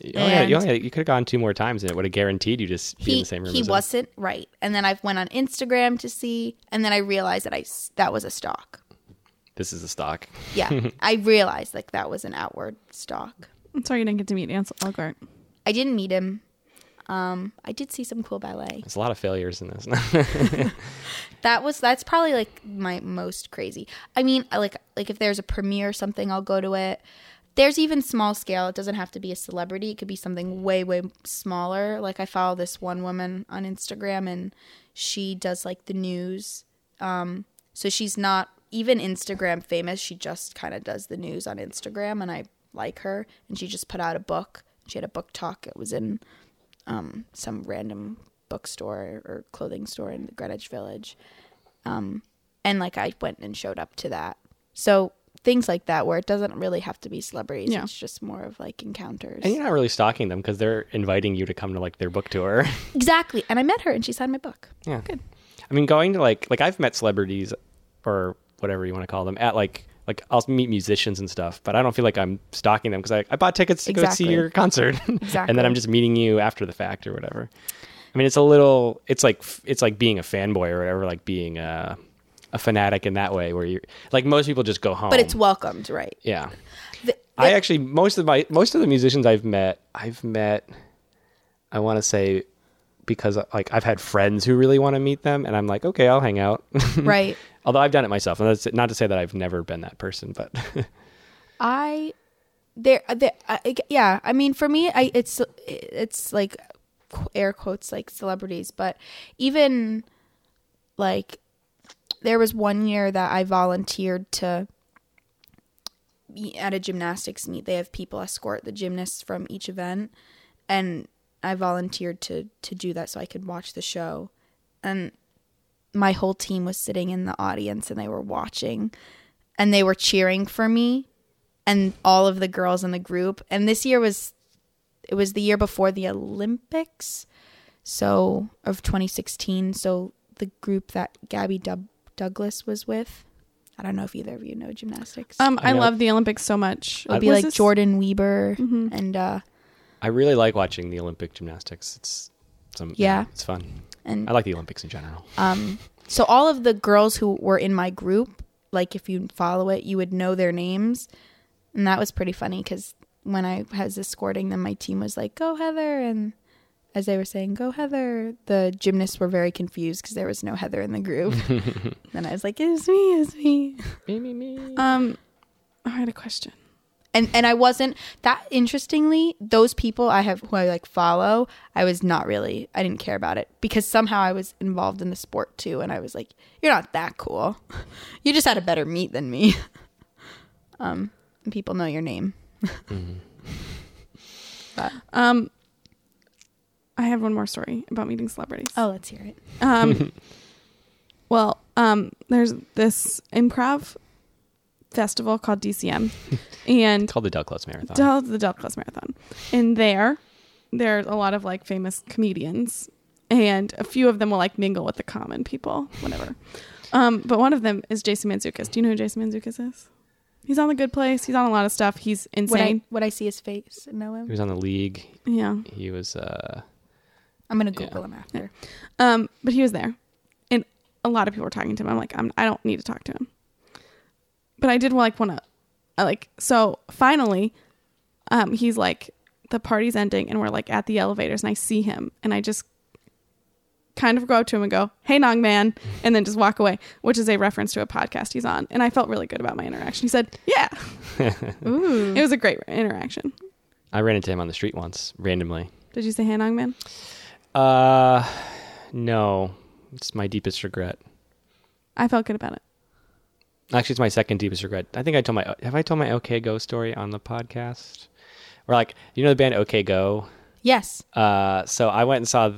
you, only had- you, and- only you could have gone two more times and it would have guaranteed you just be in the same room. he as wasn't right, and then I went on Instagram to see, and then I realized that I that was a stalk. This is a stock. Yeah, (laughs) I realized like that was an outward stalk. I'm sorry you didn't get to meet Ansel Elgort. I didn't meet him. Um, I did see some cool ballet. There's a lot of failures in this. (laughs) (laughs) That was that's probably like my most crazy. I mean, like like if there's a premiere or something, I'll go to it. There's even small scale. It doesn't have to be a celebrity. It could be something way way smaller. Like I follow this one woman on Instagram and she does like the news. Um so she's not even Instagram famous. She just kind of does the news on Instagram and I like her and she just put out a book. She had a book talk. It was in um some random bookstore or clothing store in the Greenwich Village Um, and like I went and showed up to that. So things like that where it doesn't really have to be celebrities. Yeah. It's just more of like encounters. and you're not really stalking them because they're inviting you to come to like their book tour. (laughs) exactly. And I met her and she signed my book. Yeah. Good. I mean, going to like like I've met celebrities or whatever you want to call them at like like I'll meet musicians and stuff, but I don't feel like I'm stalking them because I, I bought tickets to go see your concert, (laughs) and then I'm just meeting you after the fact or whatever. I mean, it's a little it's like it's like being a fanboy or whatever, like being a a fanatic in that way, where you're like most people just go home, But it's welcomed, right? yeah. The- I actually most of my most of the musicians I've met, I've met. I want to say because like I've had friends who really want to meet them, and I'm like, okay, I'll hang out. (laughs) right. Although I've done it myself, and that's not to say that I've never been that person, but (laughs) I there there I, yeah, I mean for me I it's it's like air quotes like celebrities, but even like there was one year that I volunteered to be at a gymnastics meet. They have people escort the gymnasts from each event and I volunteered to to do that so I could watch the show. And my whole team was sitting in the audience and they were watching and they were cheering for me and all of the girls in the group. And this year was it was the year before the Olympics, so of 2016. So the group that Gabby Dub- Douglas was with. I don't know if either of you know gymnastics. Um, I I, know- love the Olympics so much. it would be like this- Jordyn Wieber Mhm. and uh I really like watching the Olympic gymnastics. It's some Yeah. it's fun. and I like the Olympics in general. Um, so all of the girls who were in my group, like if you follow it, you would know their names, and that was pretty funny because when I was escorting them, my team was like, "Go Heather," and as they were saying, "Go Heather," the gymnasts were very confused because there was no Heather in the group. (laughs) and I was like, "It's me, it's me," me, me, me. Um, I had a question. and and I wasn't that interestingly. Those people I have who I like follow, I was not really. I didn't care about it because somehow I was involved in the sport too, and I was like, "You're not that cool. (laughs) you just had a better meet than me." (laughs) um, and people know your name. but Um, I have one more story about meeting celebrities. oh, let's hear it. Um, (laughs) well, um, there's this improv festival called DCM, and It's called the Del Close Marathon. Del- the Del Close Marathon, and there, there's a lot of like famous comedians, and a few of them will like mingle with the common people, whatever. um, but one of them is Jason Mantzoukas. Do you know who Jason Mantzoukas is? He's on The Good Place. He's on a lot of stuff. He's Would I, insane. would I see his face and know him? He was on the league. yeah. He was uh I'm gonna Yeah. Google him after. Um, but he was there, and a lot of people were talking to him. I'm like, I'm, I don't need to talk to him. But I did like want to, like. So finally, um, he's like, the party's ending, and we're like at the elevators, and I see him, and I just kind of go up to him and go, "Hey, Nong Man," and then just walk away, which is a reference to a podcast he's on. And I felt really good about my interaction. He said, "Yeah." Ooh. (laughs) It was a great interaction. I ran into him on the street once randomly. Did you say, "Hey, Nong Man"? Uh no. It's my deepest regret. I felt good about it. Actually, it's my second deepest regret. I think I told my have I told my OK Go story on the podcast? Or like you know the band OK Go? yes. Uh, so I went and saw.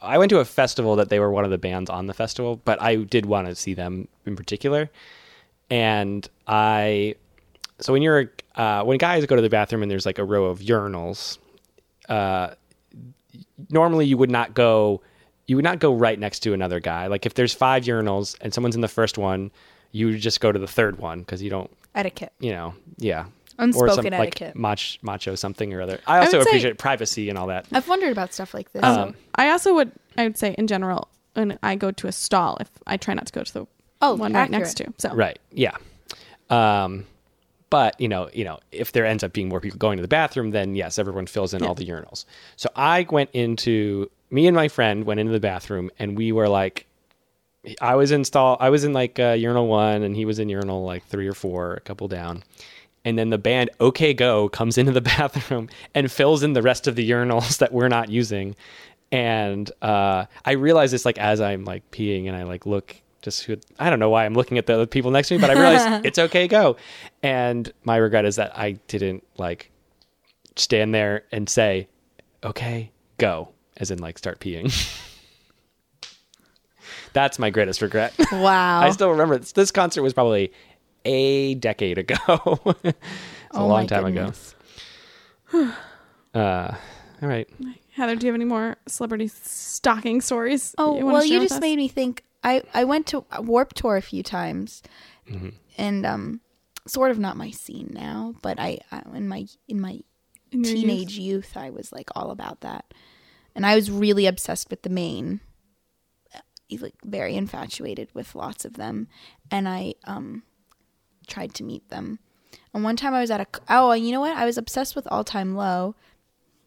I went to a festival that they were one of the bands on the festival, but I did want to see them in particular. And I, so when you're uh, when guys go to the bathroom and there's like a row of urinals, uh, normally you would not go. You would not go right next to another guy. Like if there's five urinals and someone's in the first one, you would just go to the third one because you don't Etiquette. you know, yeah. Unspoken or some, etiquette. like mach, macho something or other. I also would say- appreciate privacy and all that. I've wondered about stuff like this. Um, I also would I would say in general when I go to a stall if I try not to go to the Oh, one right next to. So Right. Yeah. Um, but you know, you know, if there ends up being more people going to the bathroom, then yes, everyone fills in all the urinals. So I went into me and my friend went into the bathroom, and we were like, I was in stall, I was in like uh, urinal one, and he was in urinal like three or four, a couple down. And then the band OK Go comes into the (laughs) bathroom and fills in the rest of the urinals that we're not using. And uh, I realize this like as I'm like peeing and I like look just who I don't know why I'm looking at the other people next to me, but I realize (laughs) it's OK Go. And my regret is that I didn't like stand there and say, okay, go, as in like start peeing. (laughs) That's my greatest regret. Wow. (laughs) I still remember this, this concert was probably a decade ago. it's a Oh long my time goodness. ago. (sighs) Uh, all right. Heather, do you have any more celebrity stalking stories? Oh wanna well, share you with just us? made me think. I I went to Warped Tour a few times, Mm-hmm. and um, sort of not my scene now, but I, I in my in my In your youth? teenage youth, I was like all about that, and I was really obsessed with the main. uh, Like very infatuated with lots of them, and I um tried to meet them. And one time I was at a oh, you know what? I was obsessed with All Time Low.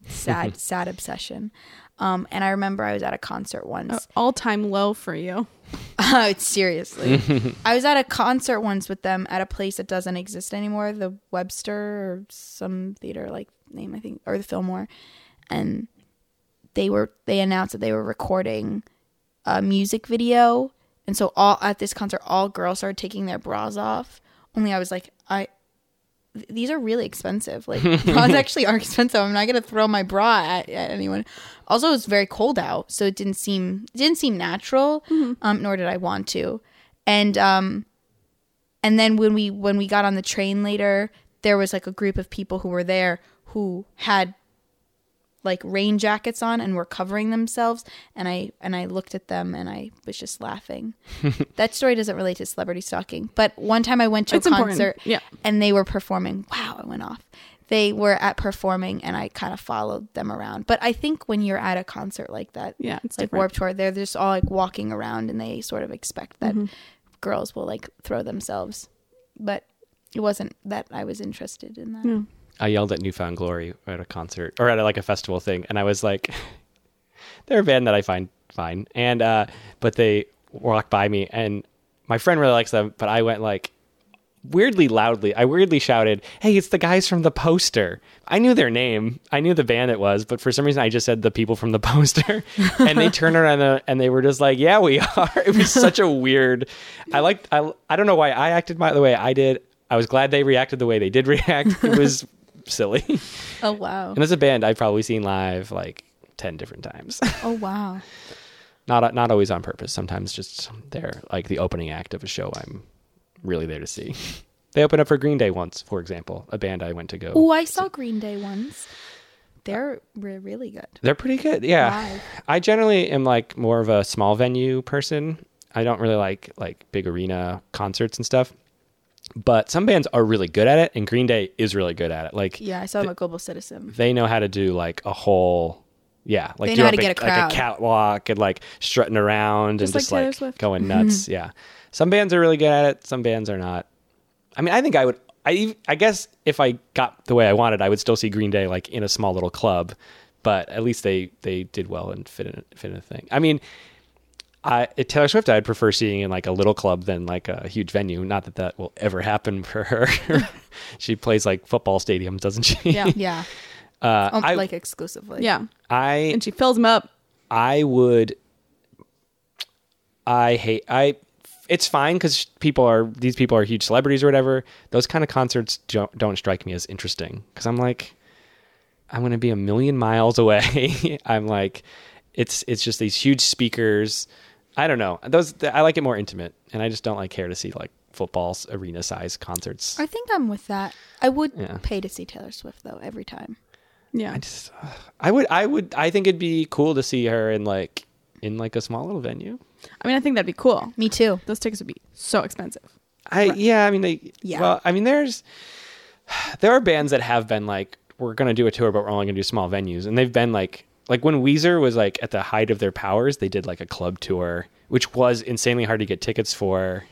Sad, (laughs) sad obsession. Um, and I remember I was at a concert once. all time low for you. Oh, (laughs) seriously. (laughs) I was at a concert once with them at a place that doesn't exist anymore, the Webster or some theater like name I think or the Fillmore. And they were they announced that they were recording a music video. And so all at this concert all girls started taking their bras off. Only I was like, I th- these are really expensive. Like (laughs) bras actually are expensive. I'm not gonna throw my bra at, at anyone. Also, it was very cold out, so it didn't seem it didn't seem natural. Um, nor did I want to. And um, and then when we when we got on the train later, there was like a group of people who were there who had like rain jackets on and were covering themselves and I and I looked at them and I was just laughing. (laughs) that story doesn't relate to celebrity stalking, but one time I went to It's a concert Yeah. and they were performing. Wow, I went off. They were at performing and I kind of followed them around. But I think when you're at a concert like that, Yeah, it's like different. Warped Tour, they're just all like walking around and they sort of expect that Mm-hmm. girls will like throw themselves. But it wasn't that I was interested in that. Yeah. I yelled at New Found Glory at a concert or at a, like a festival thing, and I was like, (laughs) "They're a band that I find fine," and uh, but they walked by me, and my friend really likes them, but I went like weirdly loudly. I weirdly shouted, "Hey, it's the guys from the poster!" I knew their name, I knew the band it was, but for some reason I just said the people from the poster, (laughs) and they turned around and, they were just like, "Yeah, we are." (laughs) It was such a weird. I liked. I I don't know why I acted my, the way I did. I was glad they reacted the way they did react. It was silly. (laughs) Oh wow. And as a band, I've probably seen live like ten different times. (laughs) Oh wow. not not always on purpose. Sometimes just they're like the opening act of a show. I'm really there to see. (laughs) They opened up for Green Day once, for example, a band I went to go. Oh, I saw Green Day once. They're re- really good. They're pretty good. Yeah. Live. I generally am like more of a small venue person. I don't really like like big arena concerts and stuff. But some bands are really good at it and Green Day is really good at it. Like Yeah, I saw them at Global Citizen. they know how to do like a whole yeah, like They know how to get a like crowd. a catwalk and like strutting around Just and like just like going mm-hmm. nuts. yeah. Some bands are really good at it, some bands are not. I mean, I think I would I I guess if I got the way I wanted, I would still see Green Day like in a small little club, but at least they they did well and fit in fit in a thing. I mean, I at Taylor Swift I'd prefer seeing in like a little club than like a huge venue. Not that that will ever happen for her. (laughs) (laughs) she plays like football stadiums, doesn't she? Yeah. (laughs) Yeah, Uh, um, I, like exclusively. Yeah. I And she fills them up. I would. I hate. I. It's fine because people are these people are huge celebrities or whatever. Those kind of concerts don't, don't strike me as interesting because I'm like, I'm going to be a million miles away. I'm like, it's it's just these huge speakers. I don't know. Those I like it more intimate, and I just don't like care to see like football arena size concerts. I think I'm with that. I would Yeah. pay to see Taylor Swift though every time. Yeah. I just, uh, I would, I would, I think it'd be cool to see her in like in like a small little venue. I mean, I think that'd be cool. Me too. Those tickets would be so expensive. I yeah, I mean they Yeah. Well, I mean there's there are bands that have been like we're going to do a tour but we're only going to do small venues and they've been like like when Weezer was like at the height of their powers, they did like a club tour which was insanely hard to get tickets for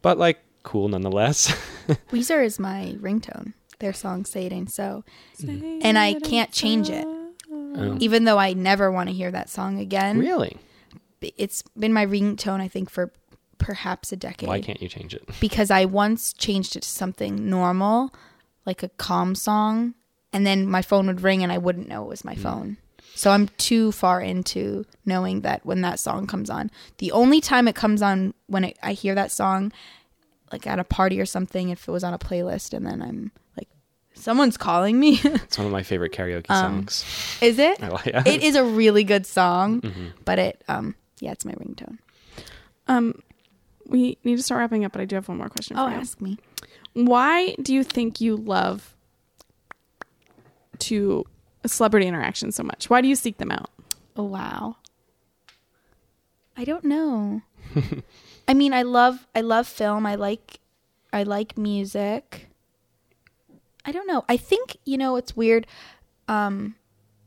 but like cool nonetheless. (laughs) Weezer is my ringtone. Their song "Say It Ain't So," and I can't change it. Oh. Even though I never want to hear that song again. really? It's been my ringtone, I think, for perhaps a decade. Why can't you change it? because I once changed it to something normal, like a calm song, and then my phone would ring and I wouldn't know it was my hmm. phone. So I'm too far into knowing that when that song comes on, the only time it comes on when it, I hear that song, like at a party or something, if it was on a playlist, and then I'm like, someone's calling me. (laughs) It's one of my favorite karaoke songs. is it? I (laughs) like- yeah. It is a really good song, but it, um, yeah, it's my ringtone. Um, we need to start wrapping up, but I do have one more question Oh, for you. ask me. Why do you think you love to celebrity interaction so much? Why do you seek them out? Oh wow. I don't know. (laughs) I mean, I love I love film. I like I like music. I don't know. I think, you know, it's weird. Um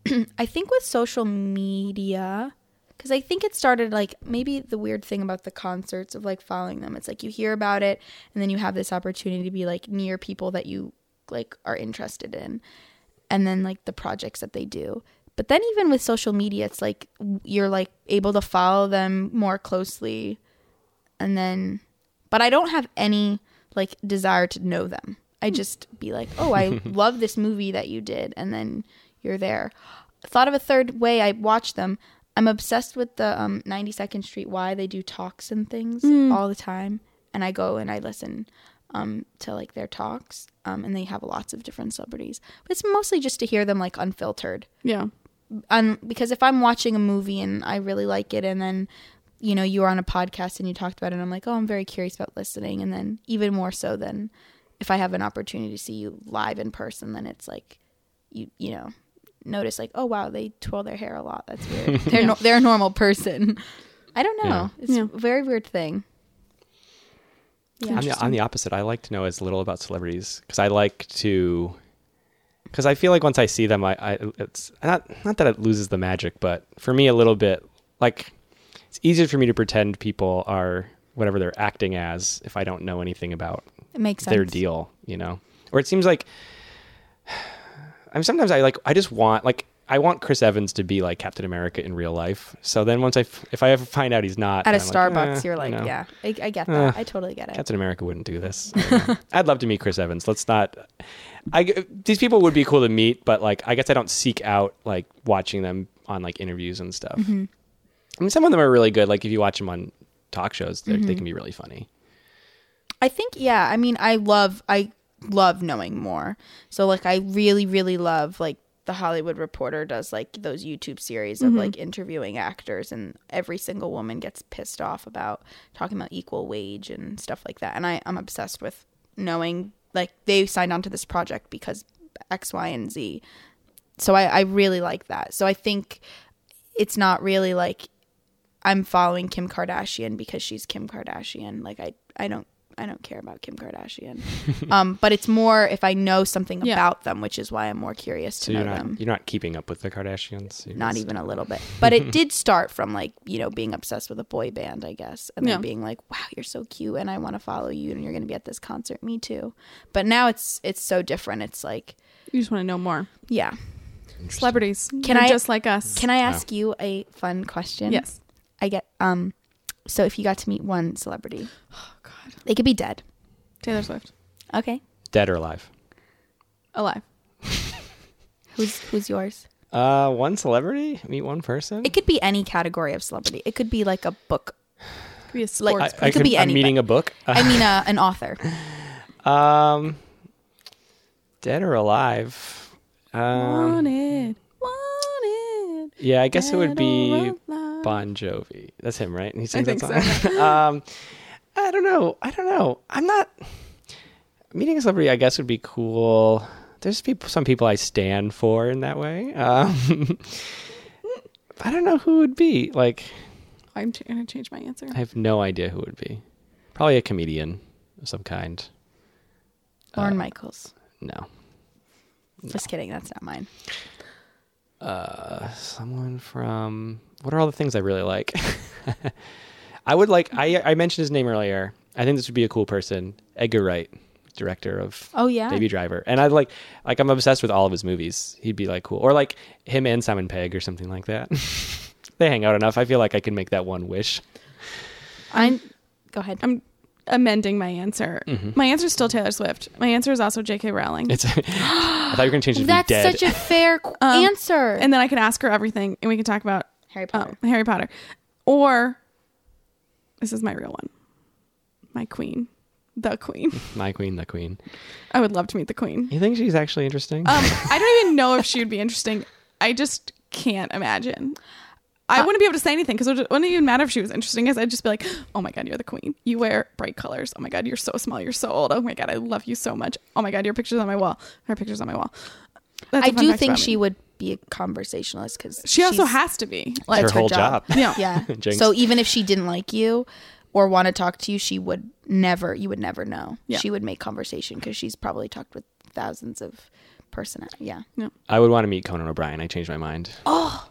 (clears throat) I think with social media cuz I think it started like maybe the weird thing about the concerts of like following them. It's like you hear about it and then you have this opportunity to be like near people that you like are interested in and then like the projects that they do. But then even with social media, it's like you're like able to follow them more closely, and then, but I don't have any like desire to know them. I just be like, oh, I (laughs) love this movie that you did, and then you're there. Thought of a third way. I watch them. I'm obsessed with the um, 92nd Street Y. They do talks and things all the time, and I go and I listen um, to like their talks, um, and they have lots of different celebrities. But it's mostly just to hear them like unfiltered. Yeah. Um, because if I'm watching a movie and I really like it, and then you know you were on a podcast and you talked about it, and I'm like, oh, I'm very curious about listening, and then even more so than if I have an opportunity to see you live in person, then it's like you you know notice like, oh wow, they twirl their hair a lot. That's weird. (laughs) they're no, they're a normal person. I don't know. Yeah. It's Yeah. a very weird thing. Yeah. I'm the, I'm the opposite. I like to know as little about celebrities because I like to, because I feel like once I see them, I, I it's not not that it loses the magic, but for me a little bit like it's easier for me to pretend people are whatever they're acting as if I don't know anything about It makes sense. their deal, you know. Or it seems like (sighs) I mean sometimes I like I just want like I want Chris Evans to be like Captain America in real life. So then once I f- if I ever find out he's not At a I'm Starbucks, eh, you're you like, know. yeah, I, I get that. I totally get it. Captain America wouldn't do this. I don't know. (laughs) I'd love to meet Chris Evans. Let's not. I these people would be cool to meet, but like I guess I don't seek out like watching them on like interviews and stuff. Mm-hmm. I mean, some of them are really good. Like if you watch them on talk shows, Mm-hmm. they can be really funny. I think yeah. I mean, I love I love knowing more. So like, I really really love like the Hollywood Reporter does like those YouTube series of mm-hmm. like interviewing actors, and every single woman gets pissed off about talking about equal wage and stuff like that. And I I'm obsessed with knowing like they signed on to this project because X Y and Z. so I, I really like that. So I think it's not really like I'm following Kim Kardashian because she's Kim Kardashian. Like I, I don't I don't care about Kim Kardashian. (laughs) um, but it's more if I know something Yeah. about them, which is why I'm more curious So to you're know not them. you're not keeping up with the Kardashians. You're Not just- even a little bit. But it (laughs) did start from like, you know, being obsessed with a boy band, I guess. And then Yeah. being like, wow, you're so cute and I want to follow you and you're going to be at this concert. Me too. But now it's it's so different. It's like, You just want to know more. yeah. Celebrities. Can I- just like us? Can I ask you a fun question? Yes. I get um so if you got to meet one celebrity, (sighs) Oh God. they could be dead. Taylor Swift. Okay. dead or alive. Alive. (laughs) Who's who's yours? Uh, one celebrity meet one person. It could be any category of celebrity. It could be like a book. Could be a Like- sports. it could be I'm meeting a book. (laughs) I mean, uh, an author. (laughs) Um, dead or alive? Um, wanted. Wanted. yeah, I guess it would be alive. Bon Jovi. That's him, right? And he I sings think that so. (laughs) um, I don't know. I don't know. I'm not meeting a celebrity. I guess would be cool. There's people, some people I stand for in that way. Um, (laughs) I don't know who would be. Like, I'm ch- gonna change my answer. I have no idea who would be. Probably a comedian of some kind. Lorne Uh, Michaels. No. Just kidding. That's not mine. Uh, someone from what are all the things I really like? (laughs) I would like. I I mentioned his name earlier. I think this would be a cool person. Edgar Wright, director of Oh yeah. Baby Driver, and I'd like like I'm obsessed with all of his movies. He'd be like cool, or like him and Simon Pegg or something like that. (laughs) they hang out enough. I feel like I can make that one wish. I. Go ahead. I'm amending my answer. Mhm. My answer is still Taylor Swift. My answer is also J.K. Rowling. It's. (laughs) I thought you were gonna change it to That's be dead. such a fair Um, answer. and then I can ask her everything, and we can talk about Harry Potter. um, Harry Potter, or this is my real one, my queen, the queen. (laughs) My queen, the queen. I would love to meet the queen. You think she's actually interesting? Um, (laughs) I don't even know if she would be interesting. I just can't imagine. I wouldn't be able to say anything because it wouldn't even matter if she was interesting. Because I'd just be like, "Oh my god, you're the queen. You wear bright colors. Oh my god, you're so small. You're so old. Oh my god, I love you so much. Oh my god, your pictures on my wall. Her pictures on my wall." That's I a do think she would be a conversationalist because She also has to be. Like, her that's her whole job. job. yeah. (laughs) Yeah. (laughs) So even if she didn't like you or want to talk to you, she would never. You would never know. Yeah. She would make conversation because she's probably talked with thousands of person. Yeah. I would want to meet Conan O'Brien. I changed my mind. Oh.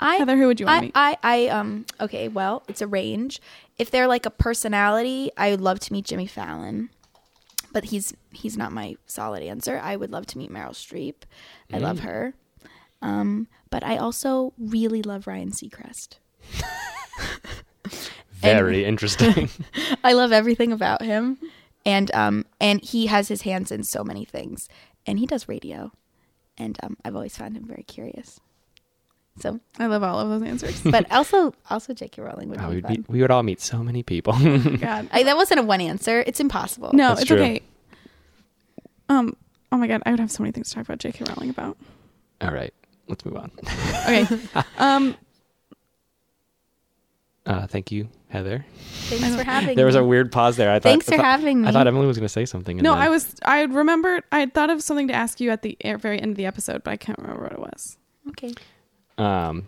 I Heather, who would you want to I, meet? I, I, um, okay, well, it's a range. If they're like a personality, I would love to meet Jimmy Fallon, but he's he's not my solid answer. I would love to meet Meryl Streep. I love Mm. her. Um, but I also really love Ryan Seacrest. (laughs) Very interesting. (laughs) I love everything about him, and um, and he has his hands in so many things, and he does radio, and um, I've always found him very curious. So, I love all of those answers. (laughs) but also also J.K. Rowling would Wow, be we'd fun. meet, we would all meet so many people. God. I, that wasn't a one answer. It's impossible. No, That's it's true. okay. Um. Oh my god, I would have so many things to talk about J.K. Rowling about. all right, let's move on. Okay. (laughs) um. Uh, thank you, Heather. Thanks for having There was me. a weird pause there. I thought, Thanks I for thought- having me. I thought Emily was going to say something. No, then- I was. I remembered. I had thought of something to ask you at the very end of the episode, but I can't remember what it was. okay. Um,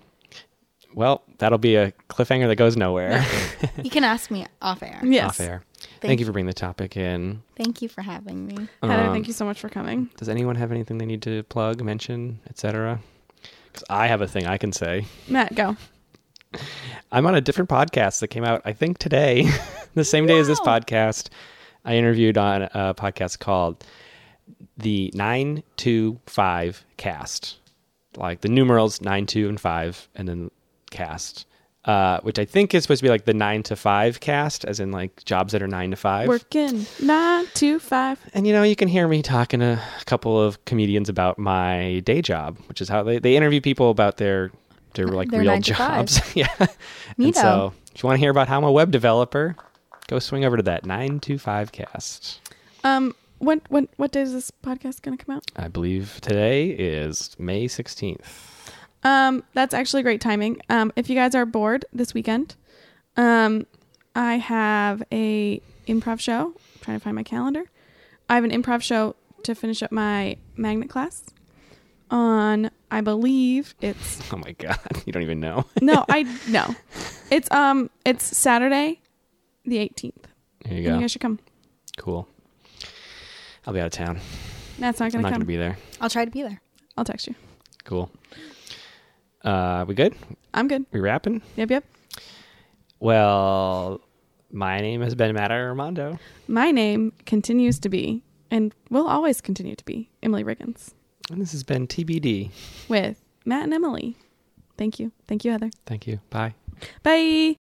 well, that'll be a cliffhanger that goes nowhere. (laughs) You can ask me off air. Yes. Off air. Thank, Thank you for bringing the topic in. Thank you for having me. Heather, Um, thank you so much for coming. Does anyone have anything they need to plug, mention, etc.? Because I have a thing I can say. Matt, go. I'm on a different podcast that came out, I think, today, (laughs) the same day as this podcast. I interviewed on a podcast called the 925 Cast, like the numerals 9, 2, and 5, and then cast, uh, which I think is supposed to be like the 9 to 5 cast, as in like jobs that are 9 to 5. Working nine to five. And you know, you can hear me talking to a couple of comedians about my day job, which is how they, they interview people about their their like real nine to five. jobs. (laughs) yeah. Neato. And so if you want to hear about how I'm a web developer, go swing over to that 925 cast. Um. When when what day is this podcast going to come out? I believe today is May 16th. Um. That's actually great timing. Um. If you guys are bored this weekend, um, I have a improv show. I'm trying to find my calendar. I have an improv show to finish up my magnet class on I believe it's (laughs) Oh my god, you don't even know. no, (laughs) I no. It's um it's Saturday, the eighteenth. Here you go. You guys should come. Cool. I'll be out of town. That's not gonna. I'm not come. gonna be there. I'll try to be there. I'll text you. Cool. Uh, we good? I'm good. We wrapping? Yep, yep. Well, my name has been Matt Armando. My name continues to be, and will always continue to be, Emily Riggins And this has been TBD. with Matt and Emily. Thank you. Thank you, Heather. Thank you. Bye. Bye.